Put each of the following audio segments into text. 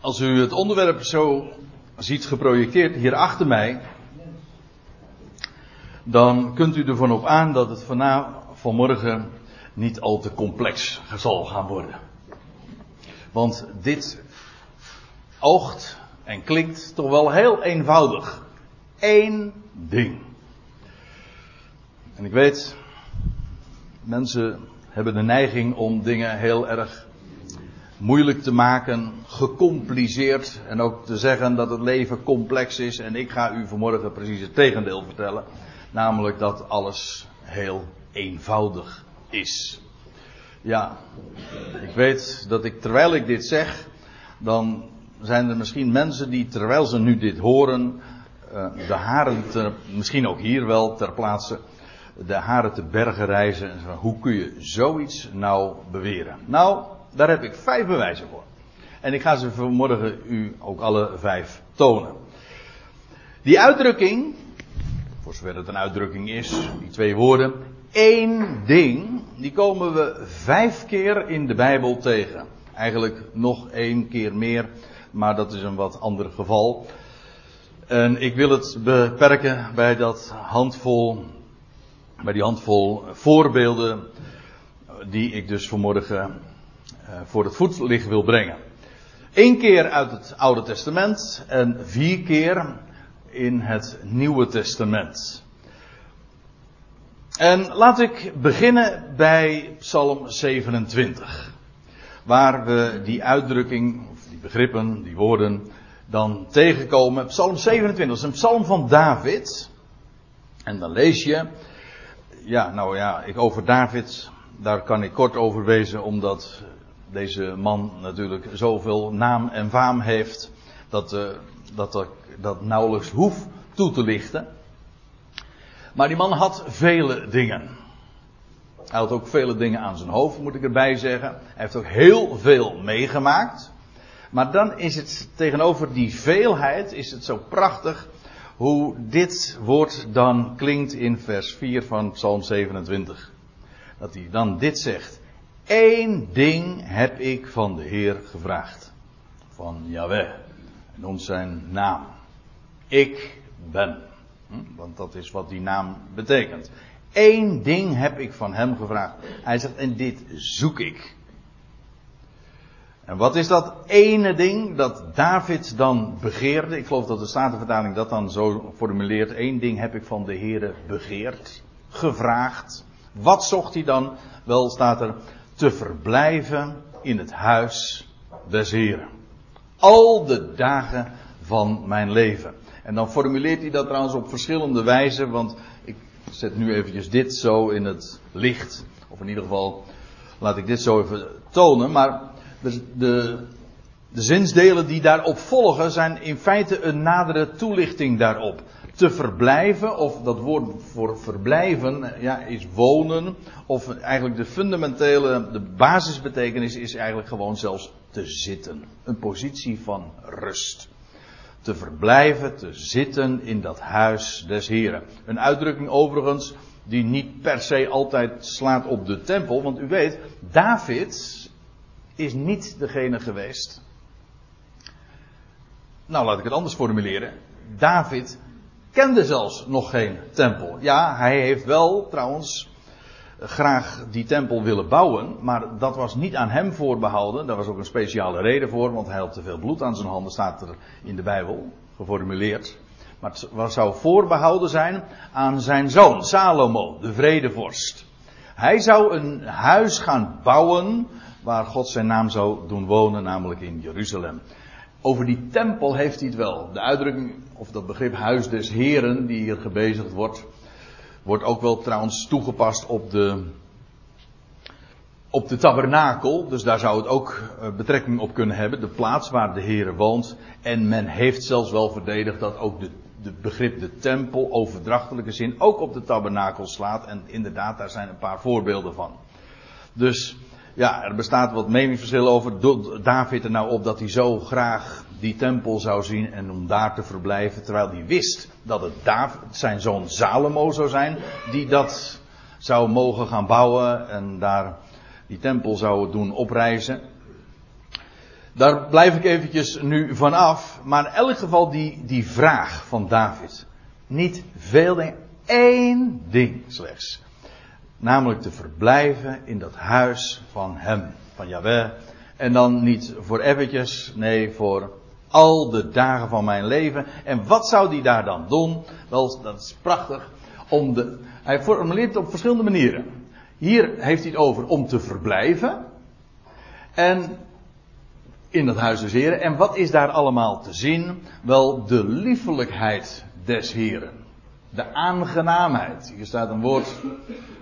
Als u het onderwerp zo ziet geprojecteerd hier achter mij, dan kunt u ervan op aan dat het vanmorgen niet al te complex zal gaan worden. Want dit oogt en klinkt toch wel heel eenvoudig. Eén ding. En ik weet, mensen hebben de neiging om dingen heel erg moeilijk te maken, gecompliceerd en ook te zeggen dat het leven complex is. En ik ga u vanmorgen precies het tegendeel vertellen. Namelijk dat alles heel eenvoudig is. Ja, ik weet dat ik terwijl ik dit zeg, dan zijn er misschien mensen die terwijl ze nu dit horen, eh, de haren, te, misschien ook hier wel ter plaatse, de haren te bergen reizen. En hoe kun je zoiets nou beweren? Nou, daar heb ik vijf bewijzen voor. En ik ga ze vanmorgen u ook alle vijf tonen. Die uitdrukking, voor zover het een uitdrukking is, die twee woorden, één ding, die komen we vijf keer in de Bijbel tegen. Eigenlijk nog één keer meer, maar dat is een wat ander geval. En ik wil het beperken bij dat handvol, bij die handvol voorbeelden die ik dus vanmorgen voor het voetlicht wil brengen. Eén keer uit het Oude Testament en vier keer in het Nieuwe Testament. En laat ik beginnen bij Psalm 27. Waar we die uitdrukking, of die begrippen, die woorden, dan tegenkomen. Psalm 27 is een psalm van David. En dan lees je. Ja, nou ja, ik over David, daar kan ik kort over wezen, omdat deze man natuurlijk zoveel naam en faam heeft. Dat, uh, dat ik dat nauwelijks hoef toe te lichten. Maar die man had vele dingen. Hij had ook vele dingen aan zijn hoofd, moet ik erbij zeggen. Hij heeft ook heel veel meegemaakt. Maar dan is het tegenover die veelheid, is het zo prachtig hoe dit woord dan klinkt in vers 4 van Psalm 27. Dat hij dan dit zegt. Eén ding heb ik van de Heer gevraagd. Van Yahweh. En noemt zijn naam. Ik ben. Hm? Want dat is wat die naam betekent. Eén ding heb ik van hem gevraagd. Hij zegt, en dit zoek ik. En wat is dat ene ding dat David dan begeerde? Ik geloof dat de Statenvertaling dat dan zo formuleert. Eén ding heb ik van de Heere begeerd, gevraagd. Wat zocht hij dan? Wel staat er te verblijven in het huis des Heren. Al de dagen van mijn leven. En dan formuleert hij dat trouwens op verschillende wijzen, want ik zet nu eventjes dit zo in het licht. Of in ieder geval laat ik dit zo even tonen. Maar de, de, de zinsdelen die daarop volgen zijn in feite een nadere toelichting daarop. Te verblijven, of dat woord voor verblijven, ja, is wonen. Of eigenlijk de fundamentele, de basisbetekenis is eigenlijk gewoon zelfs te zitten. Een positie van rust te verblijven, te zitten in dat huis des Heren. Een uitdrukking overigens die niet per se altijd slaat op de tempel, want u weet, David is niet degene geweest. Nou, laat ik het anders formuleren. David kende zelfs nog geen tempel. Ja, hij heeft wel trouwens graag die tempel willen bouwen, maar dat was niet aan hem voorbehouden. Daar was ook een speciale reden voor, want hij had te veel bloed aan zijn handen, staat er in de Bijbel geformuleerd. Maar het zou voorbehouden zijn aan zijn zoon, Salomo, de vredevorst. Hij zou een huis gaan bouwen waar God zijn naam zou doen wonen, namelijk in Jeruzalem. Over die tempel heeft hij het wel. De uitdrukking, of dat begrip huis des heren, die hier gebezigd wordt, Wordt ook wel trouwens toegepast op de, op de tabernakel. Dus daar zou het ook eh, betrekking op kunnen hebben. De plaats waar de Heer woont. En men heeft zelfs wel verdedigd dat ook de, de begrip de tempel, overdrachtelijke zin, ook op de tabernakel slaat. En inderdaad, daar zijn een paar voorbeelden van. Dus ja, er bestaat wat meningsverschil over. David er nou op dat hij zo graag die tempel zou zien en om daar te verblijven. Terwijl hij wist dat het David, zijn zoon Salomo zou zijn. Die dat zou mogen gaan bouwen en daar die tempel zou doen oprijzen. Daar blijf ik eventjes nu vanaf. Maar in elk geval die, die vraag van David. Niet veel één ding slechts. Namelijk te verblijven in dat huis van hem, van Yahweh. En dan niet voor eventjes, nee, voor al de dagen van mijn leven. En wat zou die daar dan doen? Wel, dat is prachtig. Om de, hij formuleert het op verschillende manieren. Hier heeft hij het over om te verblijven. En in het huis des Heren. En wat is daar allemaal te zien? Wel de liefelijkheid des Heren. De aangenaamheid. Hier staat een woord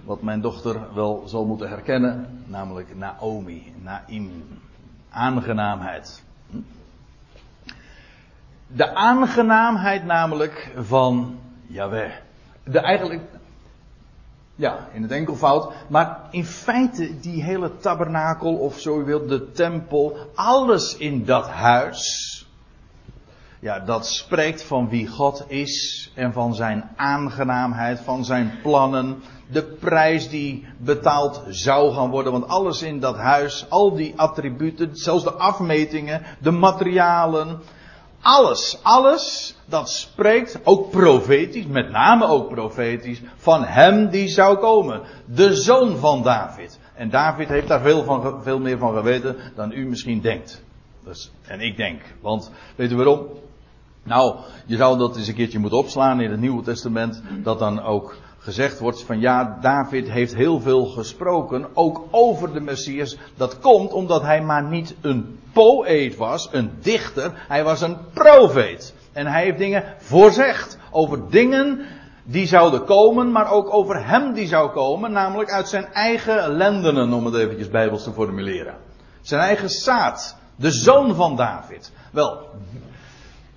wat mijn dochter wel zal moeten herkennen. Namelijk Naomi. Naim. Aangenaamheid. De aangenaamheid namelijk van Yahweh. De eigenlijk, ja, in het enkelvoud. Maar in feite die hele tabernakel of zo u wilt, de tempel, alles in dat huis. Ja, dat spreekt van wie God is en van zijn aangenaamheid, van zijn plannen, de prijs die betaald zou gaan worden. Want alles in dat huis, al die attributen, zelfs de afmetingen, de materialen, alles, alles dat spreekt, ook profetisch, met name ook profetisch, van hem die zou komen. De zoon van David. En David heeft daar veel, van, veel meer van geweten dan u misschien denkt. Dus, en ik denk. Want, weet u waarom? Nou, je zou dat eens een keertje moeten opslaan in het Nieuwe Testament. Dat dan ook gezegd wordt van ja, David heeft heel veel gesproken, ook over de Messias. Dat komt omdat hij maar niet een poëet was, een dichter, hij was een profeet. En hij heeft dingen voorzegd over dingen die zouden komen, maar ook over hem die zou komen, namelijk uit zijn eigen lendenen, om het eventjes bijbels te formuleren. Zijn eigen zaad, de zoon van David. Wel,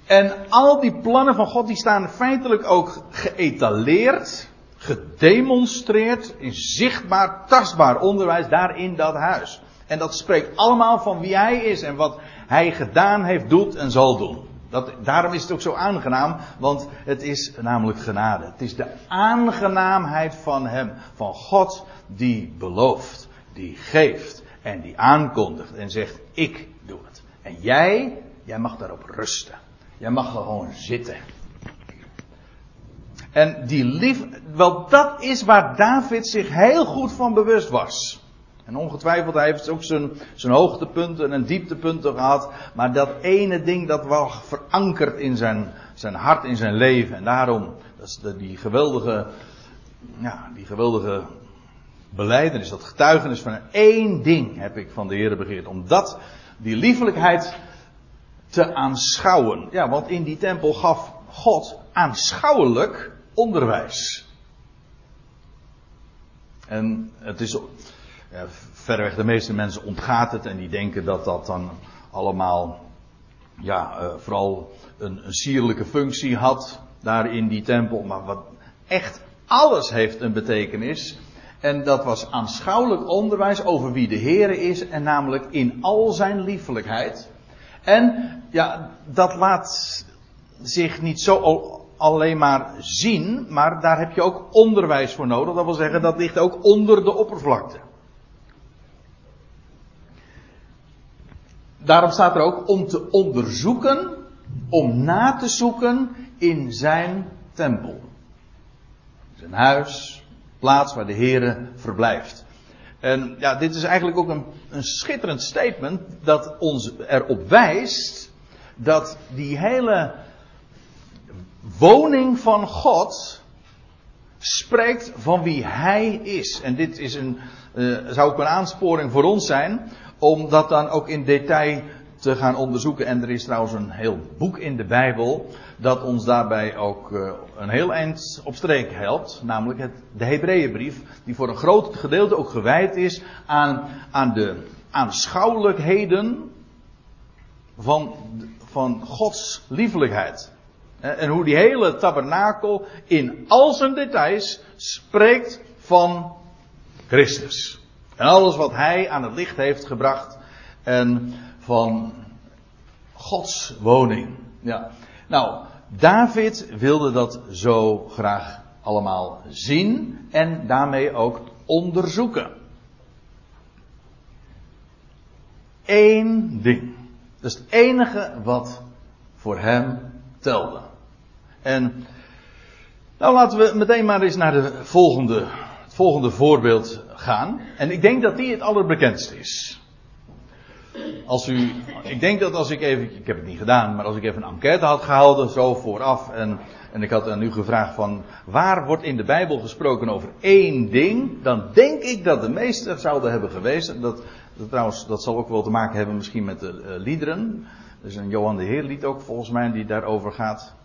en al die plannen van God die staan feitelijk ook geëtaleerd gedemonstreerd in zichtbaar, tastbaar onderwijs daar in dat huis. En dat spreekt allemaal van wie hij is en wat hij gedaan heeft, doet en zal doen. Dat, daarom is het ook zo aangenaam, want het is namelijk genade. Het is de aangenaamheid van hem, van God, die belooft, die geeft en die aankondigt en zegt: Ik doe het. En jij, jij mag daarop rusten. Jij mag gewoon zitten. En die lief, wel dat is waar David zich heel goed van bewust was. En ongetwijfeld, hij heeft ook zijn, zijn hoogtepunten en dieptepunten gehad. Maar dat ene ding dat was verankerd in zijn, zijn hart, in zijn leven. En daarom, dat is die geweldige, ja, die geweldige beleidenis, dat getuigenis van één ding heb ik van de Heer begeerd. Om dat, die liefelijkheid te aanschouwen. Ja, want in die tempel gaf God aanschouwelijk onderwijs. En het is ja, verreweg de meeste mensen ontgaat het en die denken dat dat dan allemaal ja, uh, vooral een, een, sierlijke functie had daar in die tempel. Maar wat echt alles heeft een betekenis. En dat was aanschouwelijk onderwijs over wie de Heer is en namelijk in al zijn liefelijkheid. En ja, dat laat zich niet zo alleen maar zien, maar daar heb je ook onderwijs voor nodig. Dat wil zeggen, dat ligt ook onder de oppervlakte. Daarom staat er ook om te onderzoeken, om na te zoeken in zijn tempel. Zijn huis, plaats waar de Heere verblijft. En ja, dit is eigenlijk ook een, een schitterend statement dat ons erop wijst dat die hele woning van God spreekt van wie Hij is. En dit is een, uh, zou ook een aansporing voor ons zijn om dat dan ook in detail te gaan onderzoeken. En er is trouwens een heel boek in de Bijbel dat ons daarbij ook uh, een heel eind op streek helpt. Namelijk het, de Hebreeënbrief, die voor een groot gedeelte ook gewijd is aan, aan de aanschouwelijkheden van, van Gods liefelijkheid. En hoe die hele tabernakel in al zijn details spreekt van Christus. En alles wat hij aan het licht heeft gebracht. En van Gods woning. Ja. Nou, David wilde dat zo graag allemaal zien en daarmee ook onderzoeken. Eén ding. Dat is het enige wat voor hem telde. En nou laten we meteen maar eens naar de volgende, het volgende voorbeeld gaan. En ik denk dat die het allerbekendst is. Als u, ik denk dat als ik even, ik heb het niet gedaan, maar als ik even een enquête had gehouden, zo vooraf, en, en ik had aan u gevraagd van, waar wordt in de Bijbel gesproken over één ding, dan denk ik dat de meesten zouden hebben gewezen. Dat, trouwens, dat zal ook wel te maken hebben misschien met de uh, liederen. Er is een Johan de Heer lied ook volgens mij die daarover gaat.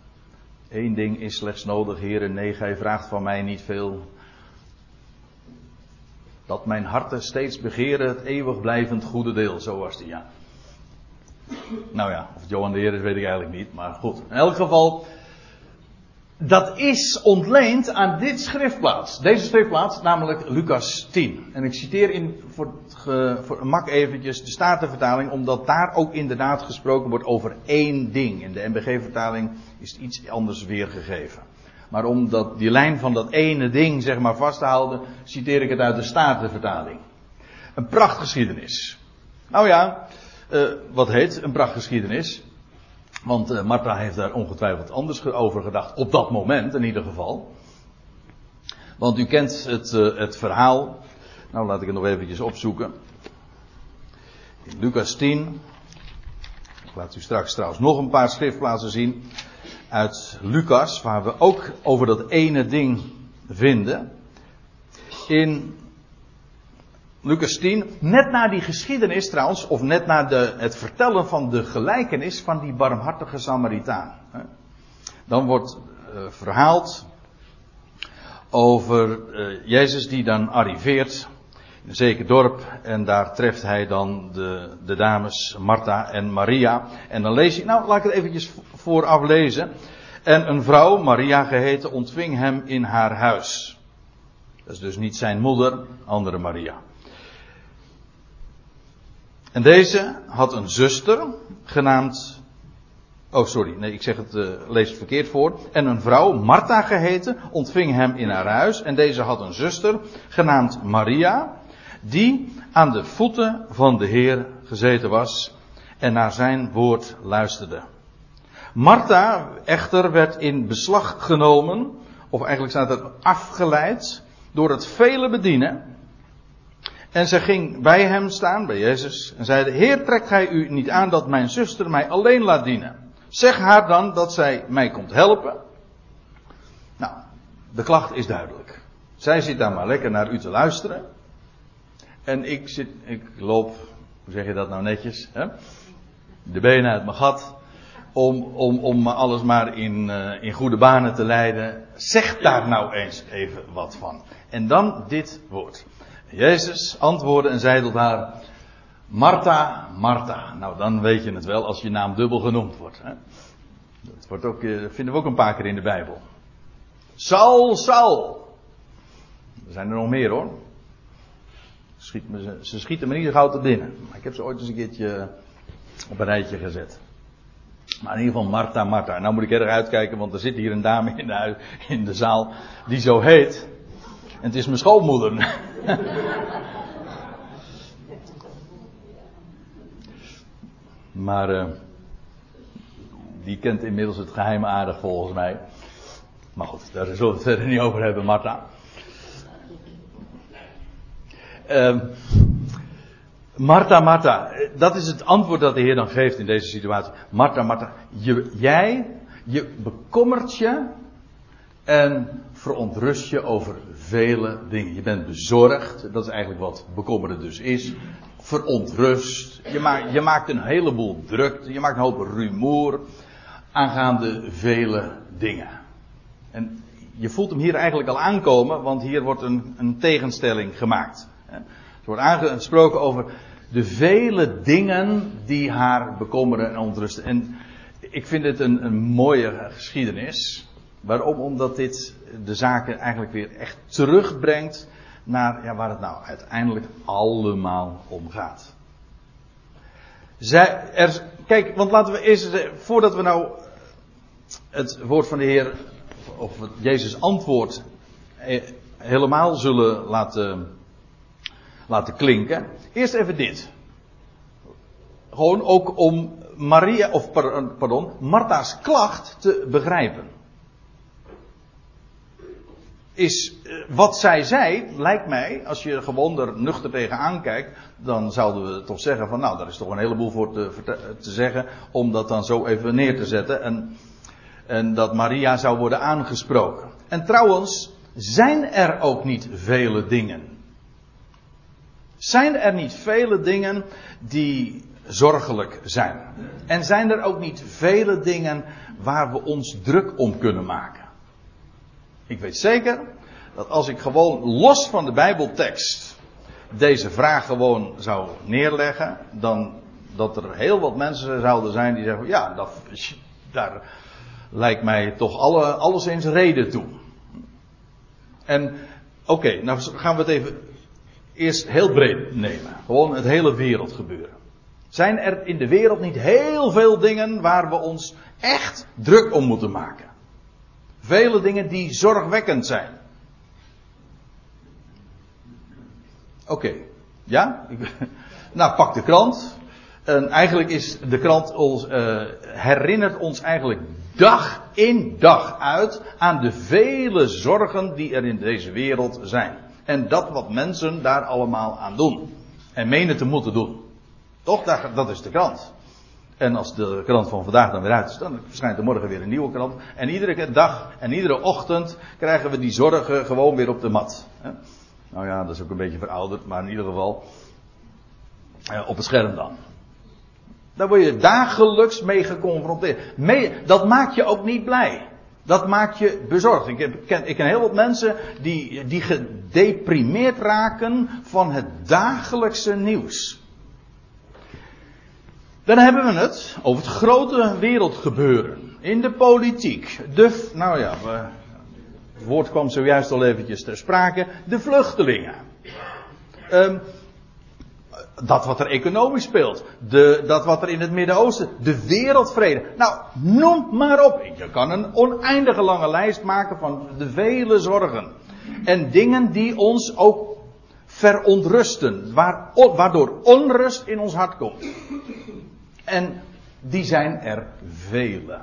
Eén ding is slechts nodig, Heer, nee, gij vraagt van mij niet veel. Dat mijn harten steeds begeren het eeuwig blijvend goede deel. Zo was die, ja. Nou ja, of het Johan de Heer is, weet ik eigenlijk niet. Maar goed, in elk geval. Dat is ontleend aan dit schriftplaats. Deze schriftplaats, namelijk Lucas 10. En ik citeer in, voor, voor mak eventjes de Statenvertaling, omdat daar ook inderdaad gesproken wordt over één ding. In de MBG-vertaling is het iets anders weergegeven. Maar om dat, die lijn van dat ene ding zeg maar vast te houden, citeer ik het uit de Statenvertaling. Een prachtgeschiedenis. Nou ja, uh, wat heet een prachtgeschiedenis? Want uh, Martha heeft daar ongetwijfeld anders over gedacht. Op dat moment in ieder geval. Want u kent het, uh, het verhaal. Nou, laat ik het nog eventjes opzoeken. In Lucas 10. Ik laat u straks trouwens nog een paar schriftplaatsen zien uit Lucas, waar we ook over dat ene ding vinden. In Lucas 10, net na die geschiedenis trouwens, of net na de, het vertellen van de gelijkenis van die barmhartige Samaritaan. Dan wordt uh, verhaald over uh, Jezus die dan arriveert een zeker dorp en daar treft hij dan de, de dames Martha en Maria. En dan lees je, nou laat ik het eventjes vooraf lezen. En een vrouw, Maria geheten, ontving hem in haar huis. Dat is dus niet zijn moeder, andere Maria. En deze had een zuster, genaamd. Oh, sorry, nee, ik zeg het, uh, lees het verkeerd voor. En een vrouw, Martha geheten, ontving hem in haar huis. En deze had een zuster, genaamd Maria, die aan de voeten van de Heer gezeten was en naar zijn woord luisterde. Martha echter werd in beslag genomen, of eigenlijk staat het afgeleid, door het vele bedienen. En zij ging bij hem staan, bij Jezus, en zeide, Heer, trekt gij u niet aan dat mijn zuster mij alleen laat dienen? Zeg haar dan dat zij mij komt helpen. Nou, de klacht is duidelijk. Zij zit daar maar lekker naar u te luisteren. En ik zit, ik loop, hoe zeg je dat nou netjes, hè? De benen uit mijn gat om, om, om alles maar in, uh, in goede banen te leiden. Zeg daar nou eens even wat van. En dan dit woord. Jezus antwoordde en zei tot haar: Martha, Martha. Nou, dan weet je het wel als je naam dubbel genoemd wordt. Hè? Dat wordt ook, uh, vinden we ook een paar keer in de Bijbel. Saul, Saul. Er zijn er nog meer hoor. Schiet me, ze schieten me niet gauw te binnen. Maar ik heb ze ooit eens een keertje op een rijtje gezet. Maar in ieder geval Martha, Martha. Nou moet ik erg uitkijken, want er zit hier een dame in de, in de zaal die zo heet. En het is mijn schoonmoeder. maar uh, die kent inmiddels het geheim aardig volgens mij. Maar goed, daar zullen we het verder niet over hebben, Martha. Uh, Martha, Martha, dat is het antwoord dat de Heer dan geeft in deze situatie. Martha, Martha, je, jij, je bekommert je en verontrust je over vele dingen. Je bent bezorgd, dat is eigenlijk wat bekommeren dus is. Verontrust, je maakt, je maakt een heleboel drukte, je maakt een hoop rumoer aangaande vele dingen. En je voelt hem hier eigenlijk al aankomen, want hier wordt een, een tegenstelling gemaakt. Er wordt aangesproken over de vele dingen die haar bekommeren en ontrusten. En ik vind het een, een mooie geschiedenis. Waarom? Omdat dit de zaken eigenlijk weer echt terugbrengt naar ja, waar het nou uiteindelijk allemaal om gaat. Zij, er, kijk, want laten we eerst, voordat we nou het woord van de Heer, of Jezus antwoord, eh, helemaal zullen laten laten klinken. Eerst even dit. gewoon ook om Maria, of pardon, Martha's klacht te begrijpen. Is eh, wat zij zei, lijkt mij, als je gewoon er nuchter tegenaan kijkt, dan zouden we toch zeggen van nou, daar is toch een heleboel voor te, te zeggen om dat dan zo even neer te zetten en, en dat Maria zou worden aangesproken. En trouwens, zijn er ook niet vele dingen? Zijn er niet vele dingen die zorgelijk zijn? En zijn er ook niet vele dingen waar we ons druk om kunnen maken? Ik weet zeker dat als ik gewoon los van de Bijbeltekst deze vraag gewoon zou neerleggen, dan dat er heel wat mensen zouden zijn die zeggen: ja, dat, daar lijkt mij toch alle, alleszins reden toe. En oké, nou gaan we het even eerst heel breed nemen. Gewoon het hele wereldgebeuren. Zijn er in de wereld niet heel veel dingen waar we ons echt druk om moeten maken? Vele dingen die zorgwekkend zijn. Oké, ja? nou, pak de krant. En eigenlijk is de krant ons, uh, herinnert ons eigenlijk dag in dag uit aan de vele zorgen die er in deze wereld zijn. En dat wat mensen daar allemaal aan doen. En menen te moeten doen. Toch, dat is de krant. En als de krant van vandaag dan weer uit is, dan verschijnt er morgen weer een nieuwe krant. En iedere dag en iedere ochtend krijgen we die zorgen gewoon weer op de mat. Nou ja, dat is ook een beetje verouderd, maar in ieder geval eh, op het scherm dan. Daar word je dagelijks mee geconfronteerd. dat maakt je ook niet blij. Dat maakt je bezorgd. Ik, ken, ik ken heel wat mensen die, die gedeprimeerd raken van het dagelijkse nieuws. Dan hebben we het over het grote wereldgebeuren. In de politiek. De, nou ja, het woord kwam zojuist al eventjes ter sprake. De vluchtelingen. Um, dat wat er economisch speelt. De, dat wat er in het Midden-Oosten. De wereldvrede. Nou, noem maar op. Je kan een oneindige lange lijst maken van de vele zorgen. En dingen die ons ook verontrusten. Waardoor onrust in ons hart komt. En die zijn er vele.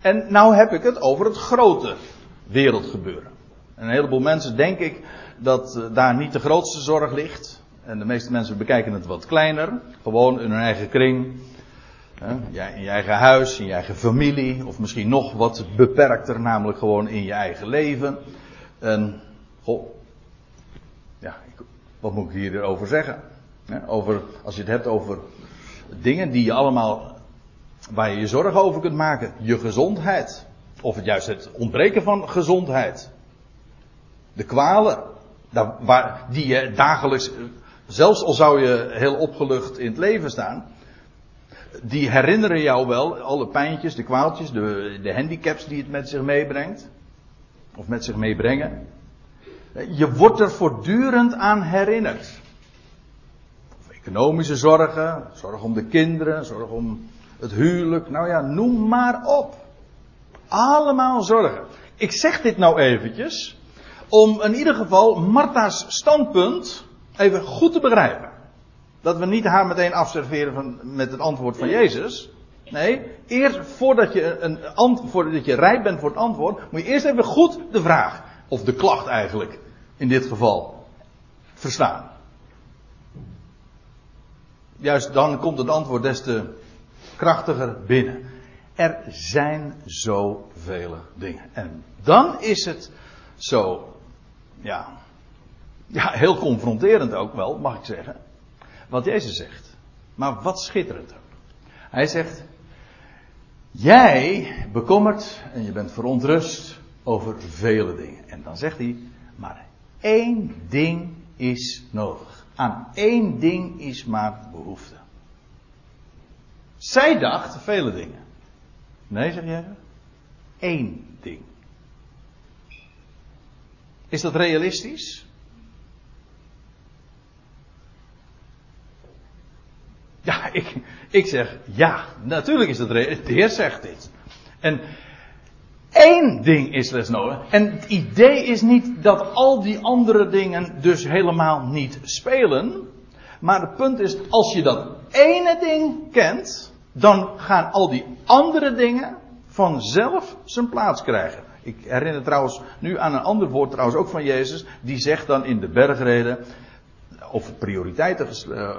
En nou heb ik het over het grote wereldgebeuren. Een heleboel mensen denk ik dat eh, daar niet de grootste zorg ligt. En de meeste mensen bekijken het wat kleiner. Gewoon in hun eigen kring. In je eigen huis, in je eigen familie. Of misschien nog wat beperkter, namelijk gewoon in je eigen leven. En, goh. Ja, wat moet ik hierover zeggen? Over, als je het hebt over dingen die je allemaal, waar je je zorgen over kunt maken. Je gezondheid. Of het juist het ontbreken van gezondheid. De kwalen. Waar, die je dagelijks, zelfs al zou je heel opgelucht in het leven staan. Die herinneren jou wel, alle pijntjes, de kwaaltjes, de, de handicaps die het met zich meebrengt. Of met zich meebrengen. Je wordt er voortdurend aan herinnerd economische zorgen, zorg om de kinderen, zorg om het huwelijk. Nou ja, noem maar op. Allemaal zorgen. Ik zeg dit nou eventjes om in ieder geval Martha's standpunt even goed te begrijpen. Dat we niet haar meteen afserveren van, met het antwoord van Jezus. Nee, eerst voordat je, een, voordat je rijp bent voor het antwoord, moet je eerst even goed de vraag, of de klacht eigenlijk, in dit geval, verstaan juist dan komt het antwoord des te krachtiger binnen. Er zijn zoveel dingen. En dan is het zo, ja, ja, heel confronterend ook wel, mag ik zeggen. Wat Jezus zegt. Maar wat schitterend ook. Hij zegt, jij bekommert en je bent verontrust over vele dingen. En dan zegt hij, maar één ding is nodig. Aan één ding is maar behoefte. Zij dacht vele dingen. Nee, zeg jij? Eén ding. Is dat realistisch? Ja, ik, ik zeg ja, natuurlijk is dat. De Heer zegt dit. En één ding is les nodig. En het idee is niet dat al die andere dingen dus helemaal niet spelen. Maar het punt is, als je dat ene ding kent, dan gaan al die andere dingen vanzelf zijn plaats krijgen. Ik herinner trouwens nu aan een ander woord, trouwens ook van Jezus, die zegt dan in de bergreden, over prioriteiten eh,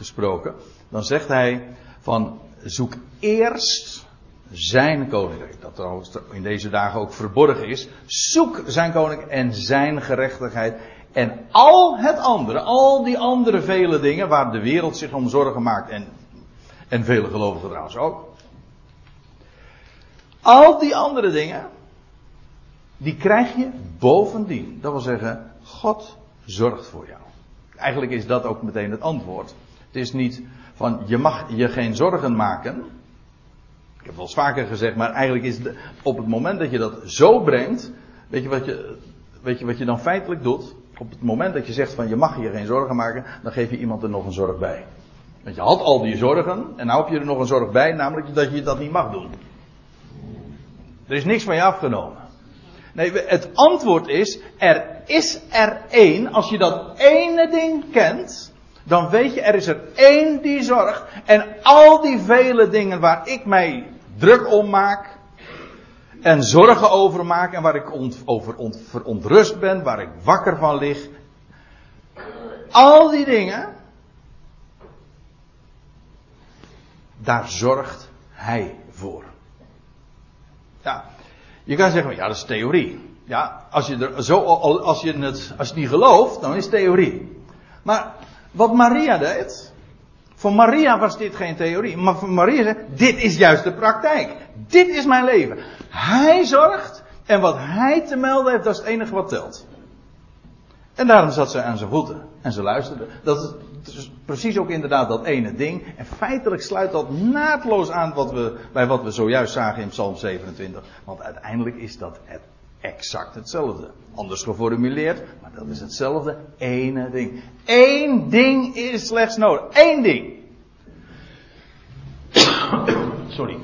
gesproken, dan zegt hij van zoek eerst zijn koninkrijk. Dat trouwens in deze dagen ook verborgen is. Zoek zijn koninkrijk en zijn gerechtigheid. En al het andere, al die andere vele dingen waar de wereld zich om zorgen maakt. En, en vele gelovigen trouwens ook. Al die andere dingen, die krijg je bovendien. Dat wil zeggen, God zorgt voor jou. Eigenlijk is dat ook meteen het antwoord. Het is niet van je mag je geen zorgen maken. Ik heb wel eens vaker gezegd, maar eigenlijk is op het moment dat je dat zo brengt, weet je wat je, weet je wat je dan feitelijk doet? Op het moment dat je zegt van je mag je geen zorgen maken, dan geef je iemand er nog een zorg bij. Want je had al die zorgen en nou heb je er nog een zorg bij, namelijk dat je dat niet mag doen. Er is niks van je afgenomen. Nee, het antwoord is, er is er één, als je dat ene ding kent, dan weet je, er is er één die zorgt. En al die vele dingen waar ik mij druk om maak, en zorgen over maak, en waar ik over verontrust ben, waar ik wakker van lig, al die dingen, daar zorgt hij voor. Ja, je kan zeggen, ja, dat is theorie. Ja, als je, er zo, als, je het, als je het niet gelooft, dan is het theorie. Maar wat Maria deed, voor Maria was dit geen theorie. Maar voor Maria zei, dit is juist de praktijk. Dit is mijn leven. Hij zorgt en wat hij te melden heeft, dat is het enige wat telt. En daarom zat ze aan zijn voeten en ze luisterde. Dat is precies ook inderdaad dat ene ding. En feitelijk sluit dat naadloos aan wat we, bij wat we zojuist zagen in Psalm 27. Want uiteindelijk is dat het exact hetzelfde. Anders geformuleerd, maar dat is hetzelfde ene ding. Eén ding is slechts nodig. Eén ding. Sorry.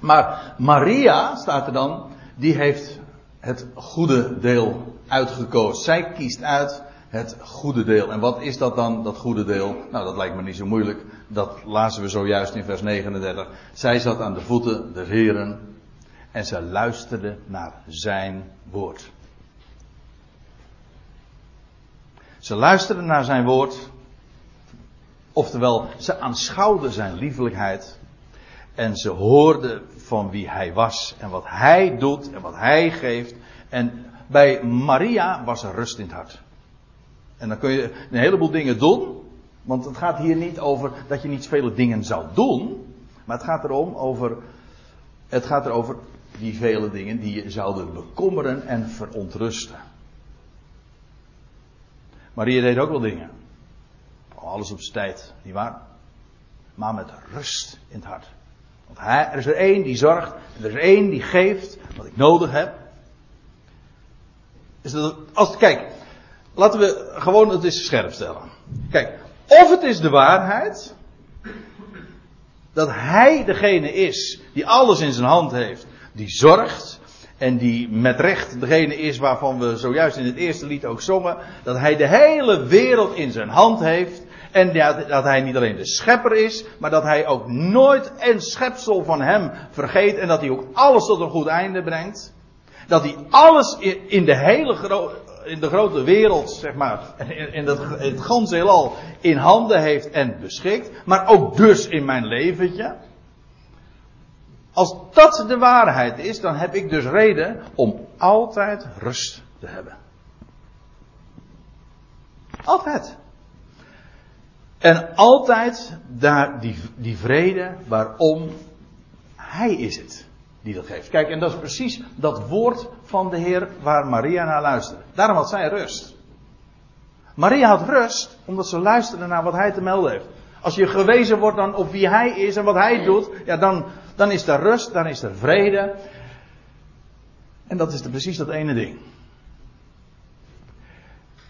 Maar Maria, staat er dan, die heeft het goede deel uitgekozen. Zij kiest uit het goede deel. En wat is dat dan, dat goede deel? Nou, dat lijkt me niet zo moeilijk. Dat lazen we zojuist in vers 39. Zij zat aan de voeten der Heren en ze luisterde naar zijn woord. Ze luisterde naar zijn woord. Oftewel, ze aanschouwde zijn liefelijkheid. En ze hoorde van wie hij was en wat hij doet en wat hij geeft. En bij Maria was er rust in het hart. En dan kun je een heleboel dingen doen. Want het gaat hier niet over dat je niet vele dingen zou doen. Maar het gaat erom over. Het gaat erover die vele dingen die je zouden bekommeren en verontrusten. Maria deed ook wel dingen. Alles op zijn tijd, niet waar? Maar met rust in het hart. Want hij, er is er één die zorgt, en er is één die geeft wat ik nodig heb. Is dat, als, kijk, laten we gewoon het eens scherp stellen. Kijk, of het is de waarheid dat hij degene is die alles in zijn hand heeft die zorgt en die met recht degene is waarvan we zojuist in het eerste lied ook zongen, dat hij de hele wereld in zijn hand heeft en dat, dat hij niet alleen de schepper is, maar dat hij ook nooit een schepsel van hem vergeet en dat hij ook alles tot een goed einde brengt. Dat hij alles in, de hele grote in de grote wereld, zeg maar, in het ganse heelal in handen heeft en beschikt, maar ook dus in mijn leventje. Als dat de waarheid is, dan heb ik dus reden om altijd rust te hebben. Altijd. En altijd daar die, die vrede waarom Hij is het die dat geeft. Kijk, en dat is precies dat woord van de Heer waar Maria naar luisterde. Daarom had zij rust. Maria had rust omdat ze luisterde naar wat Hij te melden heeft. Als je gewezen wordt dan op wie Hij is en wat Hij doet, ja, dan, dan is er rust, dan is er vrede. En dat is precies dat ene ding.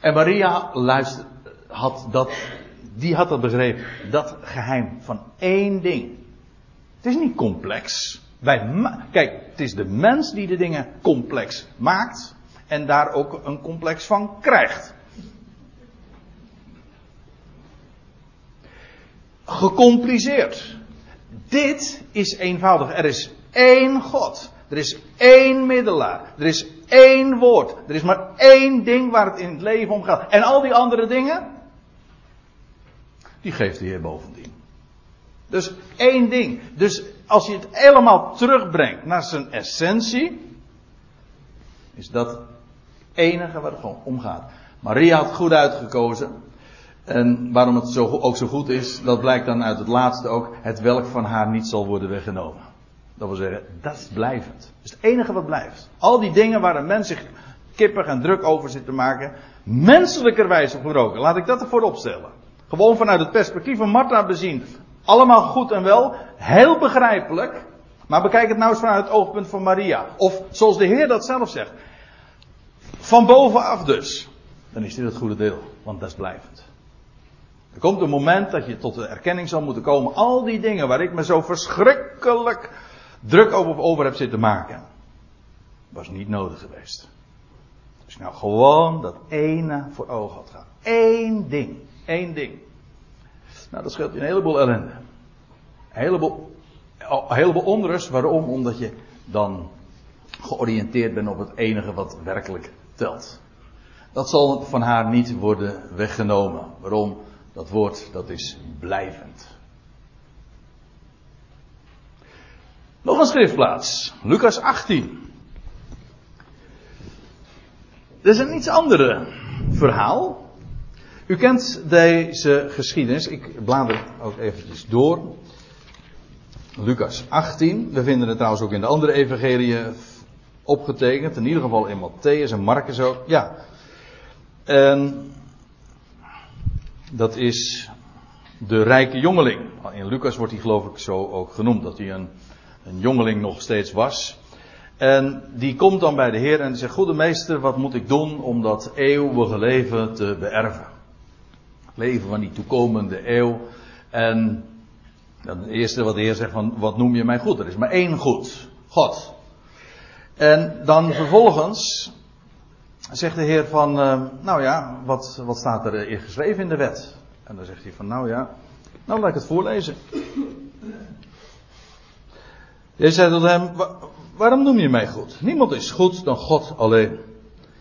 En Maria luister, had dat, die had dat begrepen. Dat geheim van één ding. Het is niet complex. Wij, kijk, het is de mens die de dingen complex maakt. En daar ook een complex van krijgt. gecompliceerd. Dit is eenvoudig. Er is één God. Er is één middelaar. Er is één woord. Er is maar één ding waar het in het leven om gaat. En al die andere dingen, die geeft de Heer bovendien. Dus één ding. Dus als je het helemaal terugbrengt naar zijn essentie, is dat het enige waar het gewoon om gaat. Maria had goed uitgekozen. En waarom het zo, ook zo goed is, dat blijkt dan uit het laatste ook. Het welk van haar niet zal worden weggenomen. Dat wil zeggen, dat is blijvend. Dat is het enige wat blijft. Al die dingen waar een mens zich kippig en druk over zit te maken. Menselijkerwijs gebroken. Laat ik dat ervoor opstellen. Gewoon vanuit het perspectief van Martha bezien. Allemaal goed en wel. Heel begrijpelijk. Maar bekijk het nou eens vanuit het oogpunt van Maria. Of zoals de Heer dat zelf zegt. Van bovenaf dus. Dan is dit het goede deel. Want dat is blijvend. Er komt een moment dat je tot de erkenning zal moeten komen. Al die dingen waar ik me zo verschrikkelijk druk over, heb zitten maken. Was niet nodig geweest. Als je nou gewoon dat ene voor ogen had gehad. Eén ding. Eén ding. Nou, dat scheelt je een heleboel ellende. Heleboel, een heleboel onrust. Waarom? Omdat je dan georiënteerd bent op het enige wat werkelijk telt. Dat zal van haar niet worden weggenomen. Waarom? Dat woord, dat is blijvend. Nog een schriftplaats. Lucas 18. Dit is een iets andere verhaal. U kent deze geschiedenis. Ik blader ook eventjes door. Lucas 18. We vinden het trouwens ook in de andere evangeliën opgetekend. In ieder geval in Matthäus en Marcus ook. Ja. En dat is de rijke jongeling. In Lucas wordt hij geloof ik zo ook genoemd. Dat hij een, een jongeling nog steeds was. En die komt dan bij de Heer en zegt: Goede meester, wat moet ik doen om dat eeuwige leven te beërven? Leven van die toekomende eeuw. En dan het eerste wat de Heer zegt: van, Wat noem je mij goed? Er is maar één goed: God. En dan vervolgens zegt de Heer van, uh, nou ja, wat, wat staat er in geschreven in de wet? En dan zegt hij van, nou ja, nou laat ik het voorlezen. Jij zei tot hem, waarom noem je mij goed? Niemand is goed dan God alleen.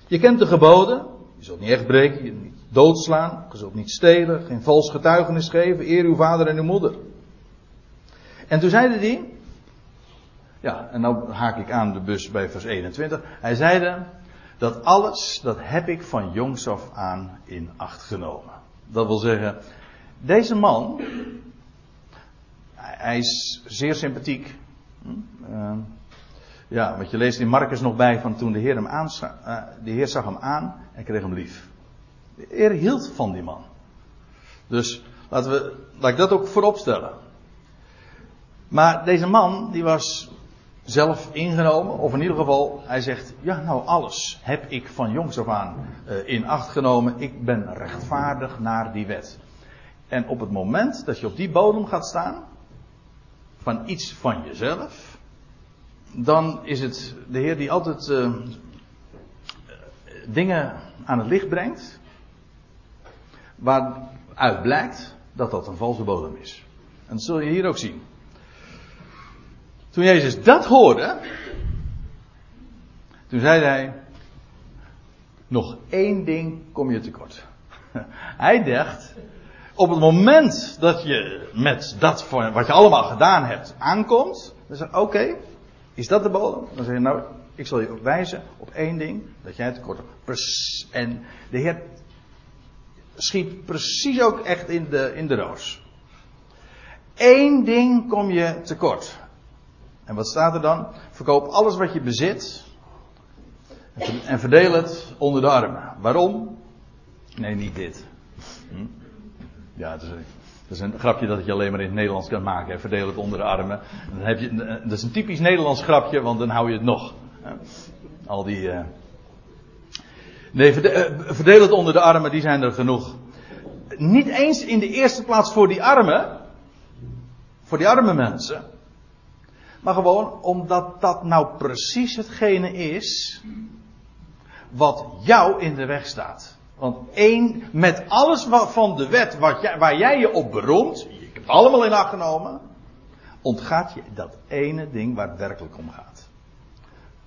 Je kent de geboden, je zult niet echt breken, je niet doodslaan, je zult niet stelen, geen vals getuigenis geven, eer uw vader en uw moeder. En toen zeide hij, ja, en nou haak ik aan de bus bij vers 21. Hij zeide, dat alles, dat heb ik van jongs af aan in acht genomen. Dat wil zeggen, deze man, hij is zeer sympathiek. Uh, ja, wat je leest in Marcus nog bij van toen de Heer hem aan, uh, de Heer zag hem aan en kreeg hem lief. De Heer hield van die man. Dus laten we, laat ik dat ook voorop stellen. Maar deze man, die was zelf ingenomen. Of in ieder geval, hij zegt, ja nou alles heb ik van jongs af aan uh, in acht genomen. Ik ben rechtvaardig naar die wet. En op het moment dat je op die bodem gaat staan, van iets van jezelf, dan is het de Heer die altijd uh, dingen aan het licht brengt, waaruit blijkt dat dat een valse bodem is. En dat zul je hier ook zien. Toen Jezus dat hoorde, toen zei hij, nog één ding kom je tekort. Hij dacht, op het moment dat je met dat wat je allemaal gedaan hebt aankomt, dan zeg oké, is dat de bodem? Dan zeg je, nou, ik zal je wijzen op één ding, dat jij tekort hebt. En de Heer schiet precies ook echt in de, in de roos. Eén ding kom je tekort. En wat staat er dan? Verkoop alles wat je bezit. En verdeel het onder de armen. Waarom? Nee, niet dit. Hm? Ja, het is, een grapje dat je alleen maar in het Nederlands kan maken. Verdeel het onder de armen. Dan heb je, dat is een typisch Nederlands grapje, want dan hou je het nog. Al die. Uh... Nee, verdeel het onder de armen, die zijn er genoeg. Niet eens in de eerste plaats voor die armen. Voor die arme mensen. Maar gewoon omdat dat nou precies hetgene is wat jou in de weg staat. Want één, met alles van de wet wat jij, waar jij je op beroemt, ik heb allemaal in acht genomen, ontgaat je dat ene ding waar het werkelijk om gaat.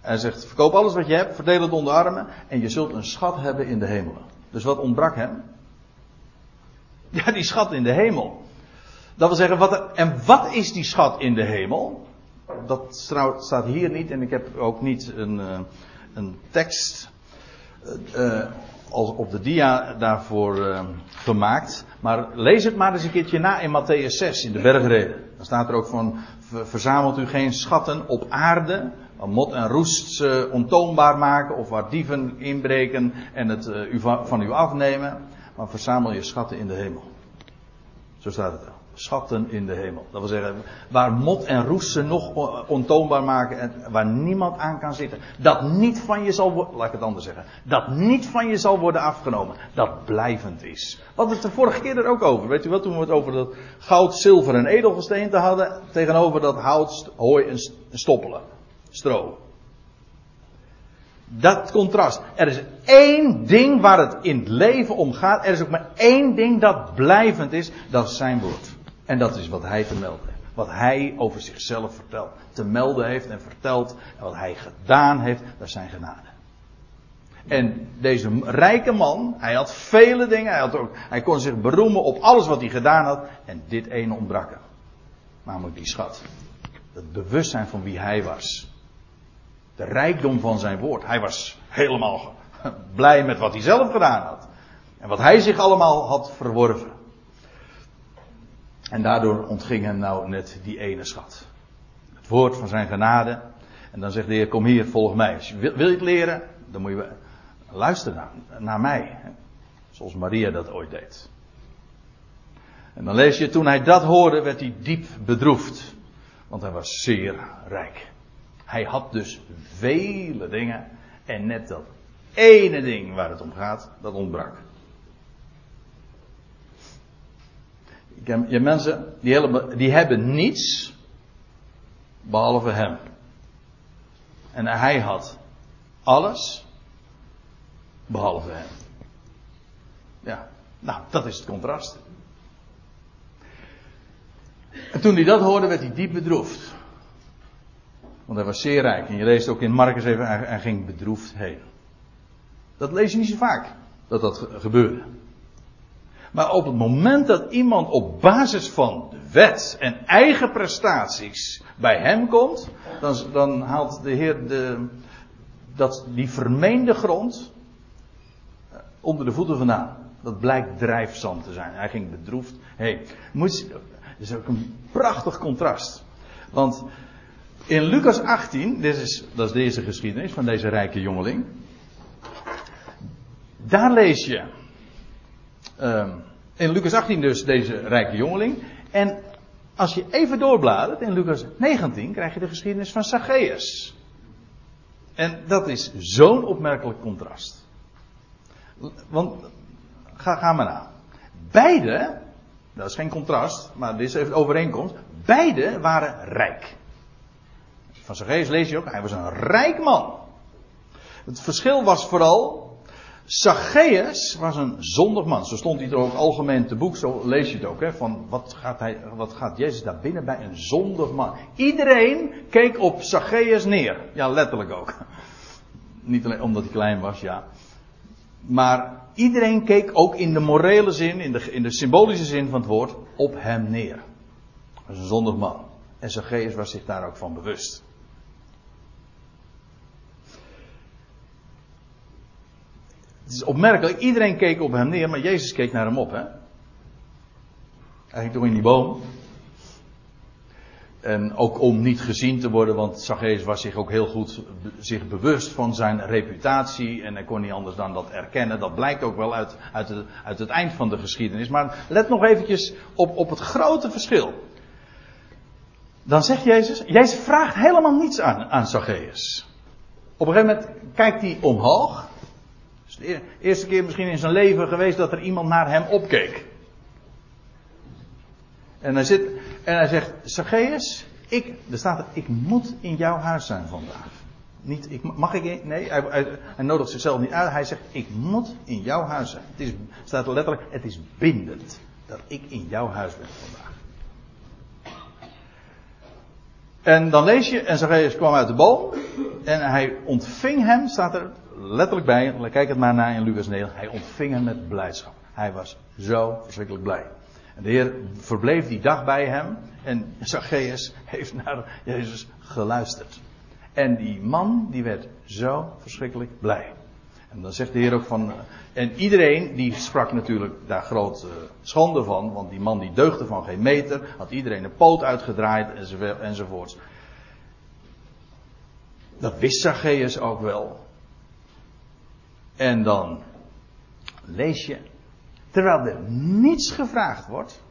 Hij zegt, verkoop alles wat je hebt, verdeel het onder armen en je zult een schat hebben in de hemelen. Dus wat ontbrak hem? Ja, die schat in de hemel. Dat wil zeggen, wat, en wat is die schat in de hemel? Dat staat hier niet en ik heb ook niet een, eh, een tekst uh, als op de dia daarvoor gemaakt. Maar lees het maar eens een keertje na in Matthäus 6 in de bergreden. Dan staat er ook van, verzamelt u geen schatten op aarde, mot en roest uh, ontoonbaar maken of waar dieven inbreken en het van, van u afnemen. Maar verzamel je schatten in de hemel. Zo staat het schatten in de hemel. Dat wil zeggen, waar mot en roest ze nog ontoonbaar maken en waar niemand aan kan zitten. Dat niet van je zal worden, laat ik het anders zeggen, dat niet van je zal worden afgenomen. Dat blijvend is. Hadden het de vorige keer er ook over. Weet u wat, toen we het over dat goud, zilver en edelgesteente hadden, tegenover dat hout, hooi en stoppelen. Stro. Dat contrast. Er is één ding waar het in het leven om gaat. Er is ook maar één ding dat blijvend is. Dat is zijn woord. En dat is wat hij te melden heeft. Wat hij over zichzelf vertelt. Te melden heeft en vertelt. En wat hij gedaan heeft, dat zijn genade. En deze rijke man, hij had vele dingen. Hij, had ook, hij kon zich beroemen op alles wat hij gedaan had. En dit ene ontbrak hem. Namelijk die schat. Het bewustzijn van wie hij was. De rijkdom van zijn woord. Hij was helemaal blij met wat hij zelf gedaan had. En wat hij zich allemaal had verworven. En daardoor ontving hem nou net die ene schat. Het woord van zijn genade. En dan zegt de Heer, kom hier, volg mij. Wil je het leren, dan moet je luisteren naar, naar mij. Zoals Maria dat ooit deed. En dan lees je, toen hij dat hoorde, werd hij diep bedroefd. Want hij was zeer rijk. Hij had dus vele dingen. En net dat ene ding waar het om gaat, dat ontbrak. Je mensen, die, hele, die hebben niets behalve hem. En hij had alles behalve hem. Ja, nou, dat is het contrast. En toen hij dat hoorde, werd hij diep bedroefd. Want hij was zeer rijk. En je leest ook in Marcus even, hij ging bedroefd heen. Dat lees je niet zo vaak, dat dat gebeurde. Maar op het moment dat iemand op basis van de wet en eigen prestaties bij hem komt, dan, dan haalt de Heer de, dat, die vermeende grond eh, onder de voeten vandaan. Dat blijkt drijfzand te zijn. Hij ging bedroefd. Hey, moet, is ook een prachtig contrast. Want in Lucas 18, dit is, dat is deze geschiedenis van deze rijke jongeling. Daar lees je Ehm, in Lucas 18 dus deze rijke jongeling. En als je even doorbladert in Lucas 19 krijg je de geschiedenis van Zacchaeus. En dat is zo'n opmerkelijk contrast. Want, ga, ga maar na. Beide, dat is geen contrast, maar dit is even overeenkomst. Beide waren rijk. Van Zacchaeus lees je ook, hij was een rijk man. Het verschil was vooral Zacchaeus was een zondig man. Zo stond hij er ook algemeen te boek, zo lees je het ook. Hè, van wat gaat, hij, wat gaat Jezus daar binnen bij een zondig man? Iedereen keek op Zacchaeus neer. Ja, letterlijk ook. Niet alleen omdat hij klein was, ja. Maar iedereen keek ook in de morele zin, in de, in de symbolische zin van het woord, op hem neer. Dat was een zondig man. En Zacchaeus was zich daar ook van bewust. Het is opmerkelijk, iedereen keek op hem neer, maar Jezus keek naar hem op. Hè? Hij in die boom. En ook om niet gezien te worden, want Zacchaeus was zich ook heel goed zich bewust van zijn reputatie. En hij kon niet anders dan dat erkennen. Dat blijkt ook wel uit, uit, het, uit het eind van de geschiedenis. Maar let nog eventjes op, op het grote verschil. Dan zegt Jezus, Jezus vraagt helemaal niets aan, aan Zacchaeus. Op een gegeven moment kijkt hij omhoog de eerste keer misschien in zijn leven geweest dat er iemand naar hem opkeek. En hij, zit, en hij zegt, Zacchaeus, ik, er staat er, ik moet in jouw huis zijn vandaag. Niet, ik, mag ik, nee, hij, nodigt zichzelf niet uit. Hij zegt, ik moet in jouw huis zijn. Het is, staat er letterlijk, het is bindend dat ik in jouw huis ben vandaag. En dan lees je, en Zacchaeus kwam uit de boom. En hij ontving hem, staat er letterlijk bij. Kijk het maar naar in Lucas 9. Hij ontving hem met blijdschap. Hij was zo verschrikkelijk blij. En de Heer verbleef die dag bij hem. En Zacchaeus heeft naar Jezus geluisterd. En die man, die werd zo verschrikkelijk blij. En dan zegt de Heer ook van. En iedereen die sprak natuurlijk daar groot uh, schande van. Want die man die deugde van geen meter. Had iedereen een poot uitgedraaid enzovoorts. Dat wist Zacchaeus ook wel. En dan lees je. Terwijl er niets gevraagd wordt.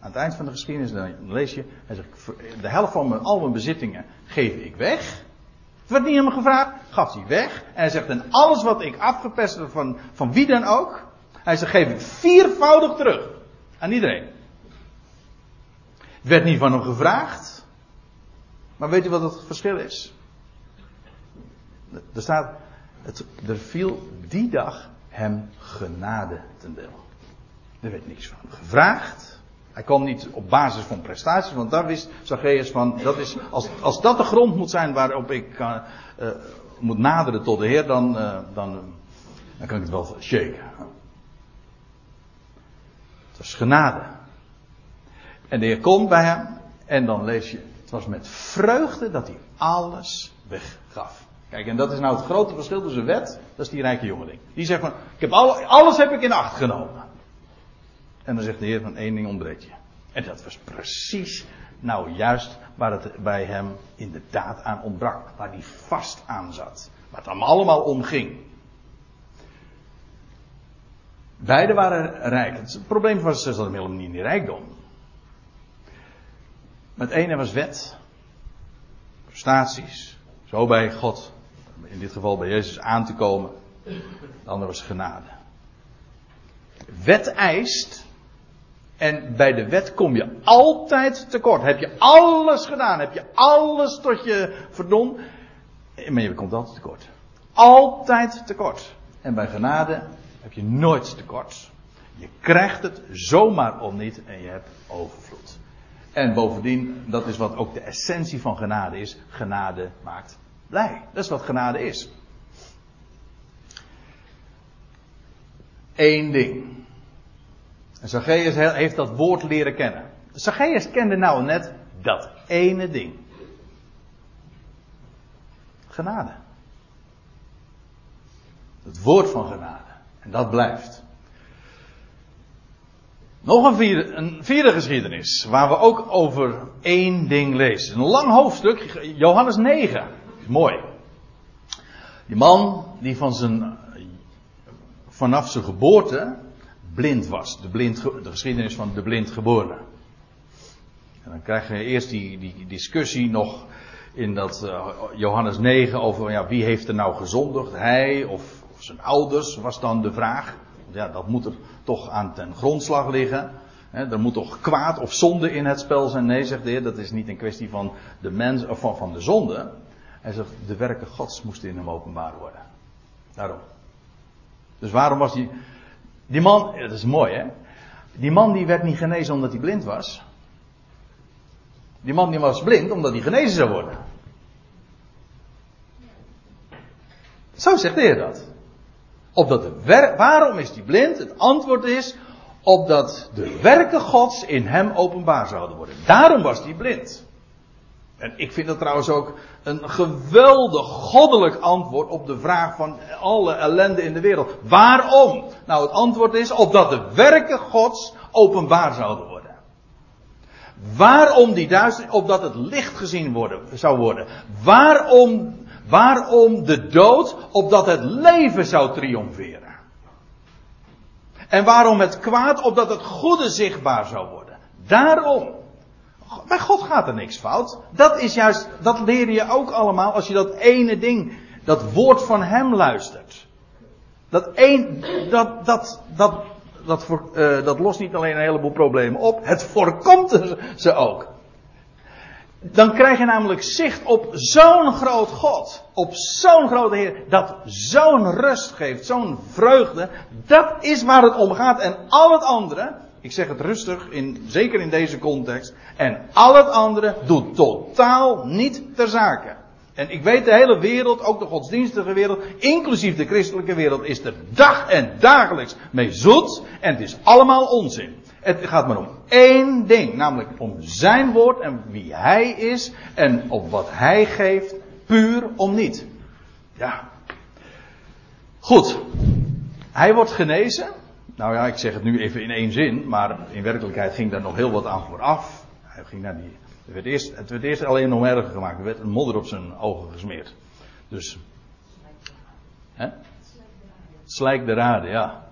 Aan het eind van de geschiedenis dan lees je. Hij zegt, de helft van mijn, al mijn bezittingen geef ik weg. Het werd niet helemaal gevraagd, gaf hij weg. En hij zegt, en alles wat ik afgepest heb van, van wie dan ook. Hij zegt, geef ik viervoudig terug. Aan iedereen. Het werd niet van hem gevraagd. Maar weet u wat het verschil is? Er staat, het, er viel die dag hem genade ten deel. Er werd niks van gevraagd. Hij kwam niet op basis van prestaties, want daar wist Zacchaeus van, dat is, als, als dat de grond moet zijn waarop ik uh, uh, moet naderen tot de Heer, dan, uh, dan, dan kan ik het wel shaken. Het was genade. En de Heer komt bij hem, en dan lees je, het was met vreugde dat hij alles weggaf. Kijk, en dat is nou het grote verschil tussen wet, dat is die rijke jongeling. Die zegt van, ik heb al, alles heb ik in acht genomen. En dan zegt de Heer van één ding ontbreekt je. En dat was precies nou juist waar het bij hem inderdaad aan ontbrak. Waar hij vast aan zat. Waar het hem allemaal om ging. Beiden waren rijk. Het probleem was dat hem helemaal niet in die rijkdom. Het ene was wet. Prestaties. Zo bij God. In dit geval bij Jezus aan te komen. Het andere was genade. Wet eist en bij de wet kom je altijd tekort. Heb je alles gedaan, heb je alles tot je verdon. Maar je komt altijd tekort. Altijd tekort. En bij genade heb je nooit tekort. Je krijgt het zomaar om niet en je hebt overvloed. En bovendien, dat is wat ook de essentie van genade is. Genade maakt blij. Dat is wat genade is. Eén ding. En Zacchaeus heeft dat woord leren kennen. Zacchaeus kende nou net dat ene ding. Genade. Het woord van genade. En dat blijft. Nog een vierde, een vierde geschiedenis, waar we ook over één ding lezen. Een lang hoofdstuk, Johannes 9. Mooi. Die man die van zijn, vanaf zijn geboorte blind was. De, blind, de geschiedenis van de blind geboren. En dan krijg je eerst die, die discussie nog in dat uh, Johannes 9 over ja, wie heeft er nou gezondigd, hij of, of, zijn ouders, was dan de vraag. Ja, dat moet er toch aan ten grondslag liggen. He, er moet toch kwaad of zonde in het spel zijn. Nee, zegt de Heer, dat is niet een kwestie van de mens of van, van de zonde. Hij zegt, de werken Gods moesten in hem openbaar worden. Daarom. Dus waarom was hij die man, dat is mooi hè. Die man die werd niet genezen omdat hij blind was. Die man die was blind omdat hij genezen zou worden. Zo zegt de Heer dat. Opdat de wer- waarom is hij blind? Het antwoord is opdat de werken Gods in hem openbaar zouden worden. Daarom was hij blind. En ik vind dat trouwens ook een geweldig goddelijk antwoord op de vraag van alle ellende in de wereld. Waarom? Nou, het antwoord is opdat de werken Gods openbaar zouden worden. Waarom die duisternis? Opdat het licht gezien worden, zou worden. Waarom, waarom de dood? Opdat het leven zou triomferen. En waarom het kwaad? Opdat het goede zichtbaar zou worden. Daarom. Bij God gaat er niks fout. Dat is juist, dat leer je ook allemaal als je dat ene ding, dat woord van Hem luistert. Dat één, dat, dat, dat, dat, voor, uh, dat lost niet alleen een heleboel problemen op, het voorkomt ze ook. Dan krijg je namelijk zicht op zo'n groot God, op zo'n grote Heer, dat zo'n rust geeft, zo'n vreugde. Dat is waar het om gaat. En al het andere, Ik zeg het rustig, in, zeker in deze context. En al het andere doet totaal niet ter zake. En ik weet de hele wereld, ook de godsdienstige wereld, inclusief de christelijke wereld, is er dag en dagelijks mee zoet. En het is allemaal onzin. Het gaat maar om één ding, namelijk om zijn woord en wie hij is en op wat hij geeft, puur om niet. Ja. Goed. Hij wordt genezen. Nou ja, ik zeg het nu even in één zin, maar in werkelijkheid ging daar nog heel wat aan vooraf. Hij ging naar die. Het werd eerst, het werd eerst alleen nog erger gemaakt. Er werd een modder op zijn ogen gesmeerd. Dus. Hè? Slijk de raden, ja.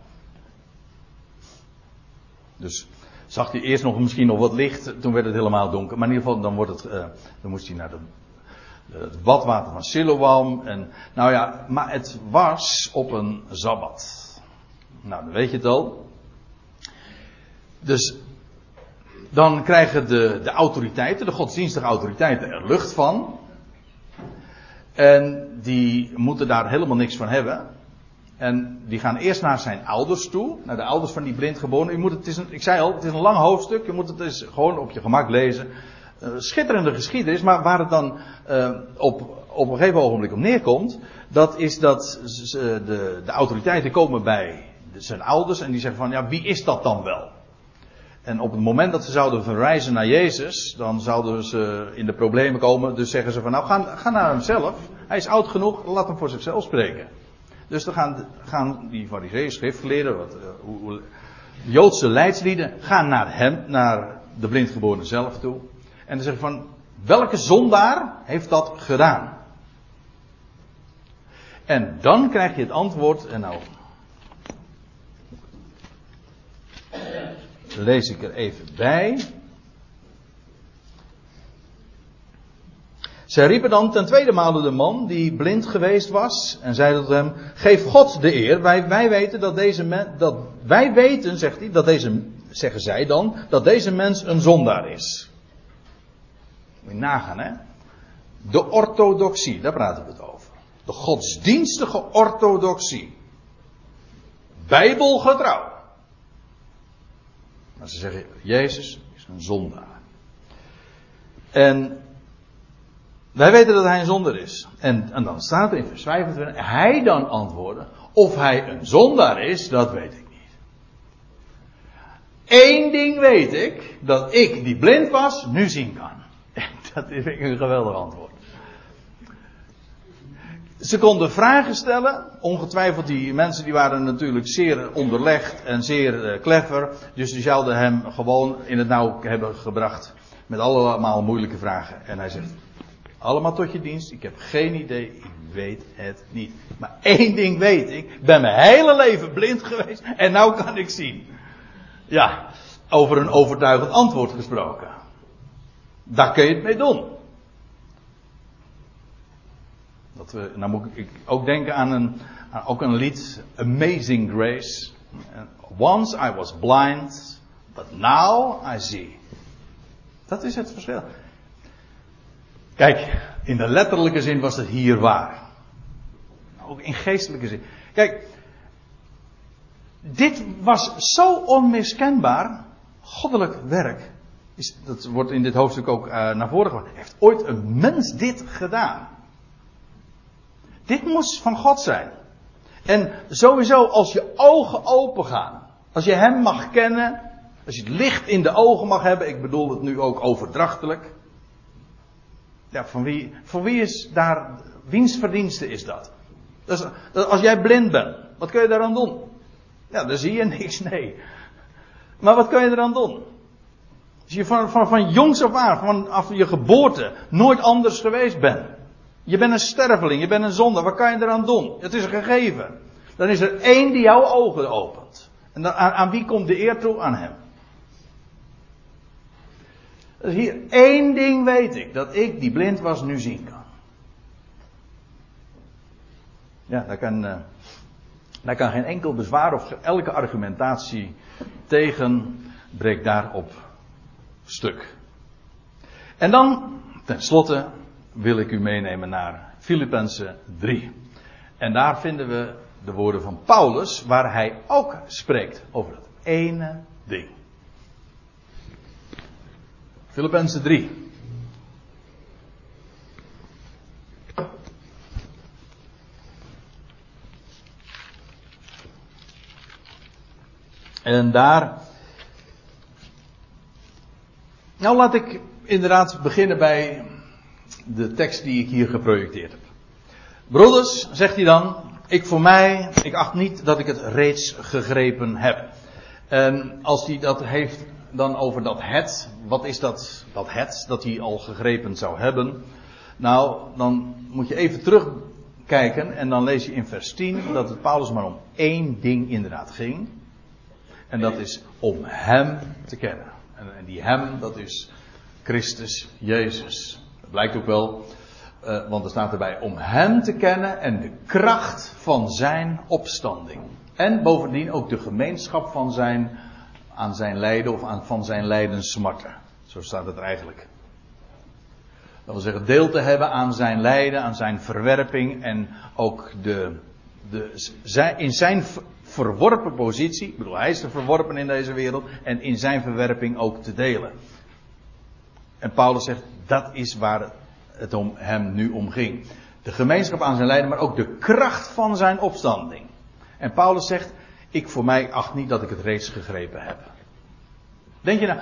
Dus zag hij eerst nog misschien nog wat licht, toen werd het helemaal donker. Maar in ieder geval, dan, wordt het, uh, dan moest hij naar de, het badwater van Siloam. En, nou ja, maar het was op een Sabbat. Nou, dan weet je het al. Dus dan krijgen de, de autoriteiten, de godsdienstige autoriteiten, er lucht van. En die moeten daar helemaal niks van hebben. En die gaan eerst naar zijn ouders toe, naar de ouders van die blindgeborene. Je moet het, is een, ik zei al, het is een lang hoofdstuk, je moet het eens gewoon op je gemak lezen. Uh, schitterende geschiedenis, maar waar het dan uh, op, op een gegeven ogenblik op neerkomt, dat is dat de, de autoriteiten komen bij zijn ouders en die zeggen van, ja, wie is dat dan wel? En op het moment dat ze zouden verwijzen naar Jezus, dan zouden ze in de problemen komen. Dus zeggen ze van, nou, ga, ga naar hemzelf. Hij is oud genoeg, laat hem voor zichzelf spreken. Dus dan gaan, gaan die fariseeën, schriftgeleerden, wat, uh, hoe, Joodse leidslieden, gaan naar hem, naar de blindgeborene zelf toe. En dan zeggen van, welke zondaar heeft dat gedaan? En dan krijg je het antwoord, en nou lees ik er even bij. Zij riepen dan ten tweede male de man die blind geweest was en zeiden tot hem: Geef God de eer. Wij, wij weten dat deze mens, dat wij weten, zegt hij, dat deze, zeggen zij dan, dat deze mens een zondaar is. Moet je nagaan, hè? De orthodoxie, daar praten we het over. De godsdienstige orthodoxie. Bijbelgetrouw. Maar ze zeggen, Jezus is een zondaar. En wij weten dat hij een zondaar is. En, en dan staat er in vers 25, hij dan antwoordde, of hij een zondaar is, dat weet ik niet. Eén ding weet ik, dat ik die blind was, nu zien kan. En dat ik een geweldig antwoord. Ze konden vragen stellen. Ongetwijfeld die mensen die waren natuurlijk zeer onderlegd en zeer uh, clever. Dus die zouden hem gewoon in het nauw hebben gebracht. Met allemaal moeilijke vragen. En hij zegt, allemaal tot je dienst. Ik heb geen idee. Ik weet het niet. Maar één ding weet ik. Ik ben mijn hele leven blind geweest. En nou kan ik zien. Ja, over een overtuigend antwoord gesproken. Daar kun je het mee doen. Dat we, nou moet ik ook denken aan een, ook een lied, Amazing Grace. Once I was blind, but now I see. Dat is het verschil. Kijk, in de letterlijke zin was het hier waar. Ook in geestelijke zin. Kijk, dit was zo onmiskenbaar. Goddelijk werk. Is, dat wordt in dit hoofdstuk ook uh, naar voren gebracht. Heeft ooit een mens dit gedaan? Dit moest van God zijn. En sowieso als je ogen open gaan. Als je Hem mag kennen. Als je het licht in de ogen mag hebben. Ik bedoel het nu ook overdrachtelijk. Ja, van wie, van wie is daar, wiens verdienste is dat? Als jij blind bent, wat kun je daaraan doen? Ja, dan zie je niks, nee. Maar wat kun je eraan doen? Als je van, van, van jongs af aan, vanaf je geboorte, nooit anders geweest bent. Je bent een sterveling, je bent een zonde, wat kan je eraan doen? Het is een gegeven. Dan is er één die jouw ogen opent. En dan, aan, wie komt de eer toe? Aan hem. Dus hier, één ding weet ik. Dat ik, die blind was, nu zien kan. Ja, daar kan, uh, daar kan geen enkel bezwaar of elke argumentatie tegen breekt daarop stuk. En dan, tenslotte, wil ik u meenemen naar Filippenzen 3. En daar vinden we de woorden van Paulus, waar hij ook spreekt over dat ene ding. Filippenzen 3. En daar. Nou, laat ik inderdaad beginnen bij de tekst die ik hier geprojecteerd heb. Broeders, zegt hij dan, ik voor mij, ik acht niet dat ik het reeds gegrepen heb. En als hij dat heeft dan over dat het, wat is dat, dat het dat hij al gegrepen zou hebben? Nou, dan moet je even terugkijken en dan lees je in vers 10 dat het Paulus maar om één ding inderdaad ging. En dat is om Hem te kennen. En, die Hem, dat is Christus Jezus. Blijkt ook wel, uh, want er staat erbij om Hem te kennen en de kracht van Zijn opstanding. En bovendien ook de gemeenschap van zijn, aan zijn lijden of aan, van zijn lijdensmarten. Zo staat het eigenlijk. Dat wil zeggen, deel te hebben aan zijn lijden, aan zijn verwerping en ook de, de, in zijn verworpen positie, ik bedoel, hij is er verworpen in deze wereld, en in zijn verwerping ook te delen. En Paulus zegt, dat is waar het om hem nu om ging. De gemeenschap aan zijn lijden, maar ook de kracht van zijn opstanding. En Paulus zegt, ik voor mij acht niet dat ik het reeds gegrepen heb. Denk je nou,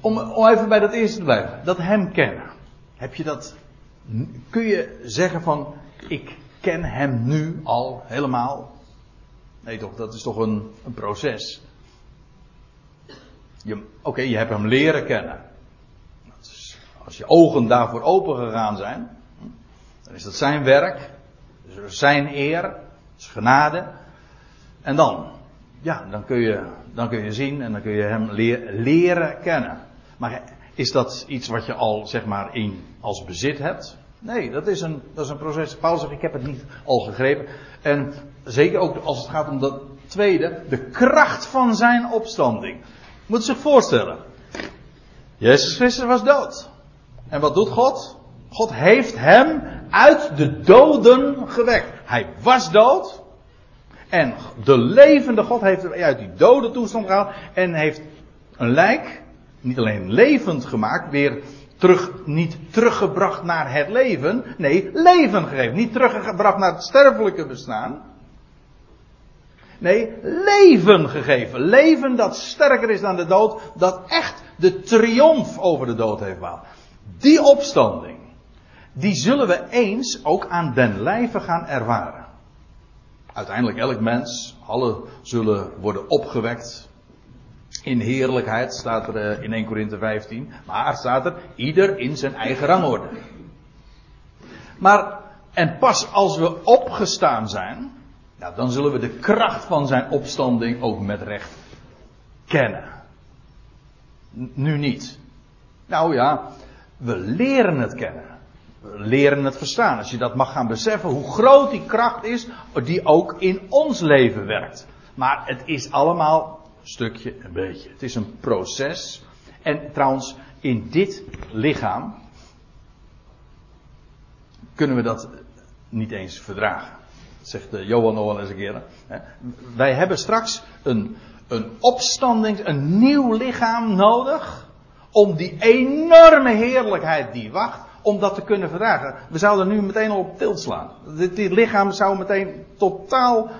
om, even bij dat eerste te blijven, dat hem kennen. Heb je dat, kun je zeggen van, ik ken hem nu al helemaal? Nee toch, dat is toch een, een proces. Oké, je hebt hem leren kennen. Als je ogen daarvoor open gegaan zijn, dan is dat zijn werk, zijn eer, is genade. En dan, ja, dan kun je, dan kun je zien en dan kun je hem leren kennen. Maar is dat iets wat je al, zeg maar, in, als bezit hebt? Nee, dat is, een, dat is een proces. Paulus zegt, ik heb het niet al gegrepen. En zeker ook als het gaat om dat tweede, de kracht van zijn opstanding. Moet zich voorstellen. Jezus Christus was dood. En wat doet God? God heeft hem uit de doden gewekt. Hij was dood. En de levende God heeft hem uit die dode toestand gehaald. En heeft een lijk, niet alleen levend gemaakt, weer terug, niet teruggebracht naar het leven. Nee, leven gegeven. Niet teruggebracht naar het sterfelijke bestaan. Nee, leven gegeven. Leven dat sterker is dan de dood. Dat echt de triomf over de dood heeft behaald. Die opstanding. Die zullen we eens ook aan den lijve gaan ervaren. Uiteindelijk elk mens, alle zullen worden opgewekt in heerlijkheid, staat er eh, in 1 Korinthe 15. Maar staat er, ieder in zijn eigen rangorde. Maar, en pas als we opgestaan zijn, nou, dan zullen we de kracht van zijn opstanding ook met recht kennen. Nu niet. Nou ja, we leren het kennen. We leren het verstaan. Als je dat mag gaan beseffen, hoe groot die kracht is, die ook in ons leven werkt. Maar het is allemaal stukje een beetje. Het is een proces. En trouwens, in dit lichaam kunnen we dat niet eens verdragen. Zegt eh, Johan nog eens een keer. Wij hebben straks een, een opstanding, een nieuw lichaam nodig. Om die enorme heerlijkheid die wacht, om dat te kunnen verdragen. We zouden nu meteen al op tilt slaan. Dit, lichaam zou meteen totaal,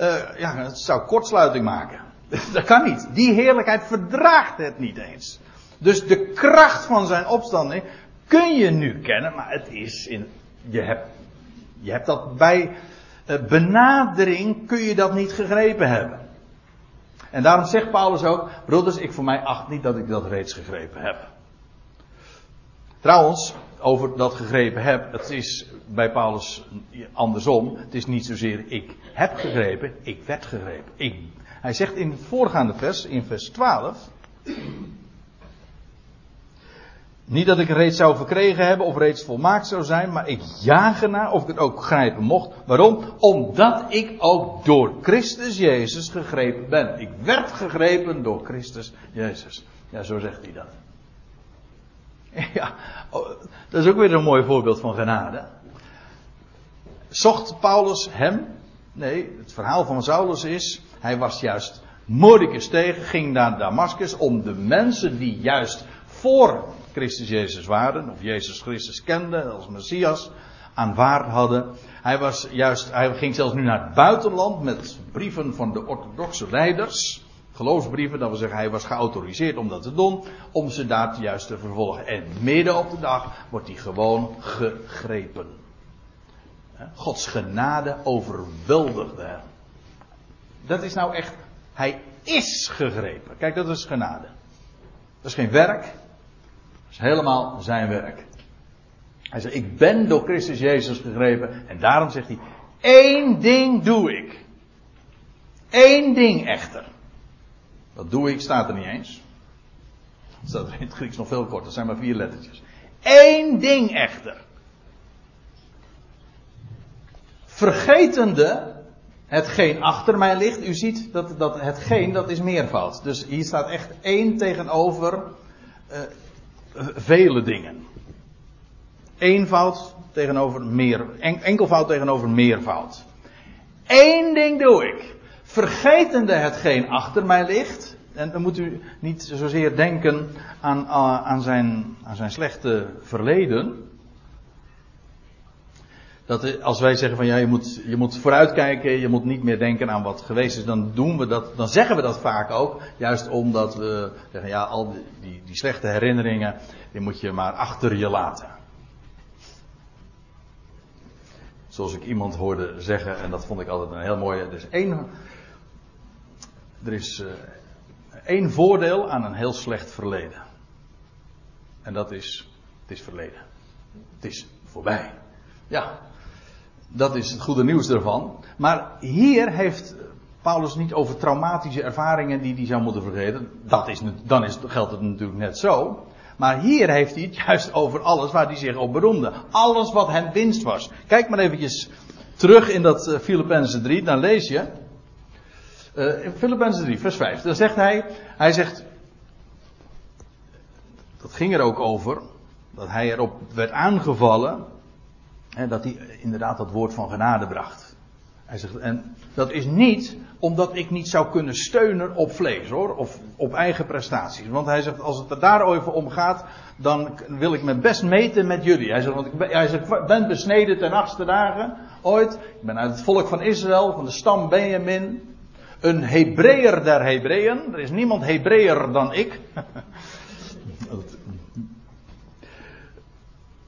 uh, ja, het zou kortsluiting maken. Dat kan niet. Die heerlijkheid verdraagt het niet eens. Dus de kracht van zijn opstanding kun je nu kennen, maar het is in, je hebt, je hebt dat bij eh, benadering kun je dat niet gegrepen hebben. En daarom zegt Paulus ook, broeders, ik voor mij acht niet dat ik dat reeds gegrepen heb. Trouwens, over dat gegrepen heb, het is bij Paulus andersom. Het is niet zozeer ik heb gegrepen, ik werd gegrepen. Hij zegt in het voorgaande vers, in vers 12. Niet dat ik reeds zou verkregen hebben of reeds volmaakt zou zijn, maar ik jaag ernaar of ik het ook grijpen mocht. Waarom? Omdat ik ook door Christus Jezus gegrepen ben. Ik werd gegrepen door Christus Jezus. Ja, zo zegt hij dat. Ja, oh, dat is ook weer een mooi voorbeeld van genade. Zocht Paulus hem? Nee, het verhaal van Saulus is, hij was juist Mordicus tegen, ging naar Damascus om de mensen die juist voor Christus Jezus waren, of Jezus Christus kenden als Messias, aanvaard hadden. Hij was juist, hij ging zelfs nu naar het buitenland met brieven van de orthodoxe leiders. Geloofsbrieven, dat wil zeggen, hij was geautoriseerd om dat te doen, om ze daar juist te vervolgen. En midden op de dag wordt hij gewoon gegrepen. Gods genade overweldigde hem. Dat is nou echt, hij is gegrepen. Kijk, dat is genade. Dat is geen werk, is helemaal zijn werk. Hij zegt, ik ben door Christus Jezus gegrepen. En daarom zegt hij, één ding doe ik. Eén ding echter. Dat doe ik, staat er niet eens. Dat staat er in het Grieks nog veel korter, dat zijn maar vier lettertjes. Eén ding echter. Vergetende hetgeen achter mij ligt. U ziet dat, dat hetgeen, dat is meervoud. Dus hier staat echt één tegenover uh, vele dingen. Eenvoud tegenover meer, enkelvoud tegenover meervoud. Eén ding doe ik. Vergetende hetgeen achter mij ligt. En dan moet u niet zozeer denken aan, aan, zijn, aan zijn slechte verleden. Dat als wij zeggen van ja, je moet, je moet vooruitkijken, je moet niet meer denken aan wat geweest is, dan doen we dat, dan zeggen we dat vaak ook. Juist omdat we zeggen ja, al die, die, slechte herinneringen, die moet je maar achter je laten. Zoals ik iemand hoorde zeggen, en dat vond ik altijd een heel mooie. Er is één, er is uh, één voordeel aan een heel slecht verleden. En dat is, het is verleden. Het is voorbij. Ja, dat is het goede nieuws ervan. Maar hier heeft Paulus niet over traumatische ervaringen die hij zou moeten vergeten. Dat is, dan is, geldt het natuurlijk net zo. Maar hier heeft hij het juist over alles waar hij zich op beroemde. Alles wat hem winst was. Kijk maar eventjes terug in dat uh, Filippenzen 3, dan lees je. Uh, Filippenzen 3, vers 5. Dan zegt hij, hij zegt, dat ging er ook over, dat hij erop werd aangevallen, dat hij inderdaad dat woord van genade bracht. Hij zegt, en dat is niet omdat ik niet zou kunnen steunen op vlees hoor, of op eigen prestaties. Want hij zegt, als het er daarover om gaat, dan wil ik me best meten met jullie. Hij zegt, want ik ben, hij zegt, ben besneden ten achtste dagen, ooit. Ik ben uit het volk van Israël, van de stam Benjamin. Een Hebreeër der Hebreeën. Er is niemand Hebreeër dan ik.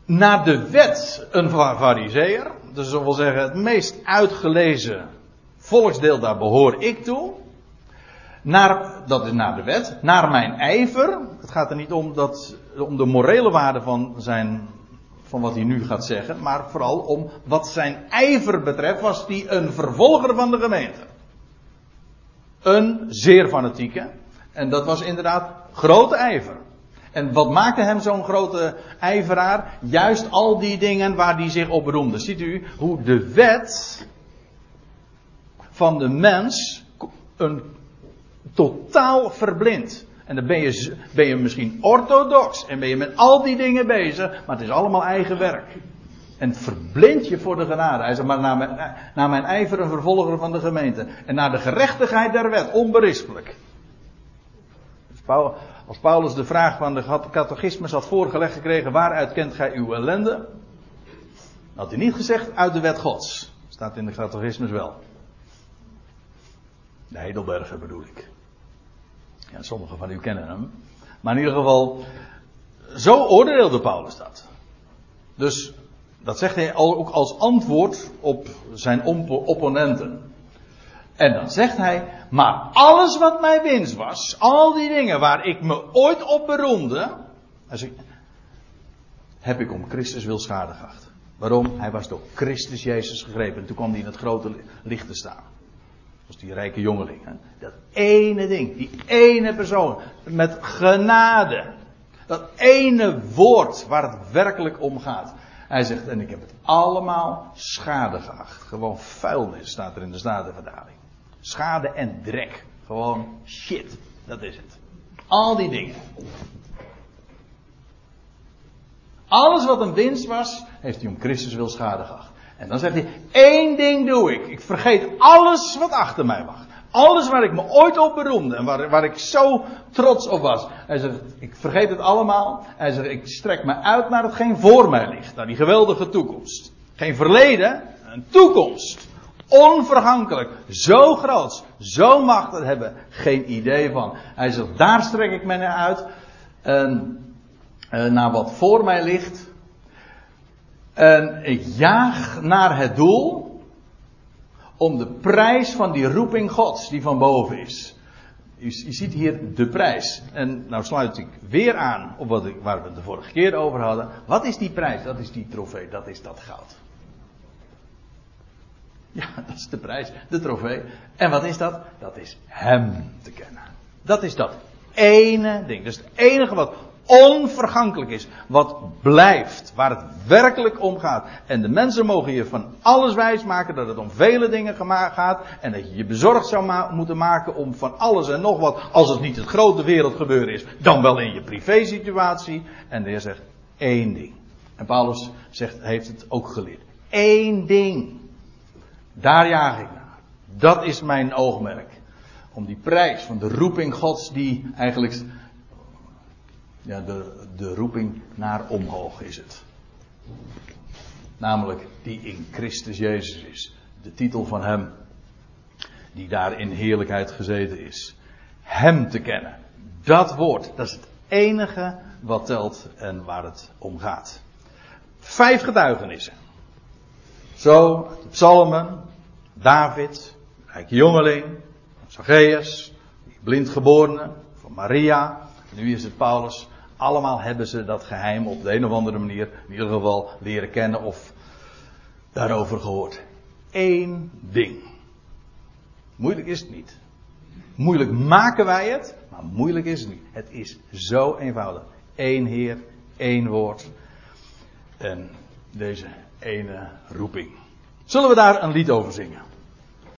Naar de wet een fariseer. Dus dat wil zeggen, het meest uitgelezen volksdeel, daar behoor ik toe. Naar, dat is naar de wet. Naar mijn ijver. Het gaat er niet om, dat, om de morele waarde van, zijn, van wat hij nu gaat zeggen. Maar vooral om wat zijn ijver betreft. Was hij een vervolger van de gemeente. Een zeer fanatieke. En dat was inderdaad grote ijver. En wat maakte hem zo'n grote ijveraar? Juist al die dingen waar hij zich op beroemde. Ziet u hoe de wet van de mens een totaal verblind. En dan ben je, ben je misschien orthodox en ben je met al die dingen bezig, maar het is allemaal eigen werk. En het verblindt je voor de genade. Hij zegt maar naar mijn, naar mijn ijver een vervolger van de gemeente. En naar de gerechtigheid der wet, onberispelijk. Dus als Paulus de vraag van de catechismus had voorgelegd gekregen, waaruit kent gij uw ellende? Had hij niet gezegd uit de wet gods. Staat in de catechismus wel. De Heidelberger bedoel ik. Ja, sommigen van u kennen hem. Maar in ieder geval, zo oordeelde Paulus dat. Dus dat zegt hij ook als antwoord op zijn opponenten. En dan zegt hij, maar alles wat mij winst was, al die dingen waar ik me ooit op beroemde, heb ik om Christus wil schade geacht. Waarom? Hij was door Christus Jezus gegrepen en toen kwam hij in het grote licht te staan. Zoals die rijke jongeling. Hè? Dat ene ding, die ene persoon. Met genade. Dat ene woord waar het werkelijk om gaat. Hij zegt, en ik heb het allemaal schade geacht. Gewoon vuilnis staat er in de Statenverdaling. Schade en drek. Gewoon shit. Dat is het. Al die dingen. Alles wat een winst was, heeft hij om Christus wil schade geacht. En dan zegt hij, één ding doe ik. Ik vergeet alles wat achter mij wacht. Alles waar ik me ooit op beroemde en waar, waar ik zo trots op was. Hij zegt, ik vergeet het allemaal. Hij zegt, ik strek me uit naar hetgeen voor mij ligt. Naar die geweldige toekomst. Geen verleden, een toekomst. Onvergankelijk. Zo groot. Zo machtig hebben geen idee van. Hij zegt, daar strek ik me naar uit. En, en naar wat voor mij ligt. En ik jaag naar het doel om de prijs van die roeping Gods die van boven is. Je, ziet hier de prijs. En nou sluit ik weer aan op wat waar we het de vorige keer over hadden. Wat is die prijs? Dat is die trofee, dat is dat goud. Ja, dat is de prijs, de trofee. En wat is dat? Dat is Hem te kennen. Dat is dat ene ding. Dat is het enige wat onvergankelijk is. Wat blijft. Waar het werkelijk om gaat. En de mensen mogen je van alles wijs maken dat het om vele dingen gaat. En dat je je bezorgd zou moeten maken om van alles en nog wat. Als het niet het grote wereldgebeuren is. Dan wel in je privésituatie. En de Heer zegt één ding. En Paulus zegt, heeft het ook geleerd. Eén ding. Daar jaag ik naar. Dat is mijn oogmerk. Om die prijs van de roeping Gods die eigenlijk ja, de, de roeping naar omhoog is het. Namelijk die in Christus Jezus is. De titel van Hem. Die daar in heerlijkheid gezeten is. Hem te kennen. Dat woord, dat is het enige wat telt en waar het om gaat. Vijf getuigenissen. Zo, de psalmen, David, rijk jongeling, Zacchaeus, blind geborene, van Maria, nu is het Paulus. Allemaal hebben ze dat geheim op de een of andere manier, in ieder geval, leren kennen of daarover gehoord. Eén ding. Moeilijk is het niet. Moeilijk maken wij het, maar moeilijk is het niet. Het is zo eenvoudig. Eén Heer, één woord. En deze ene roeping. Zullen we daar een lied over zingen?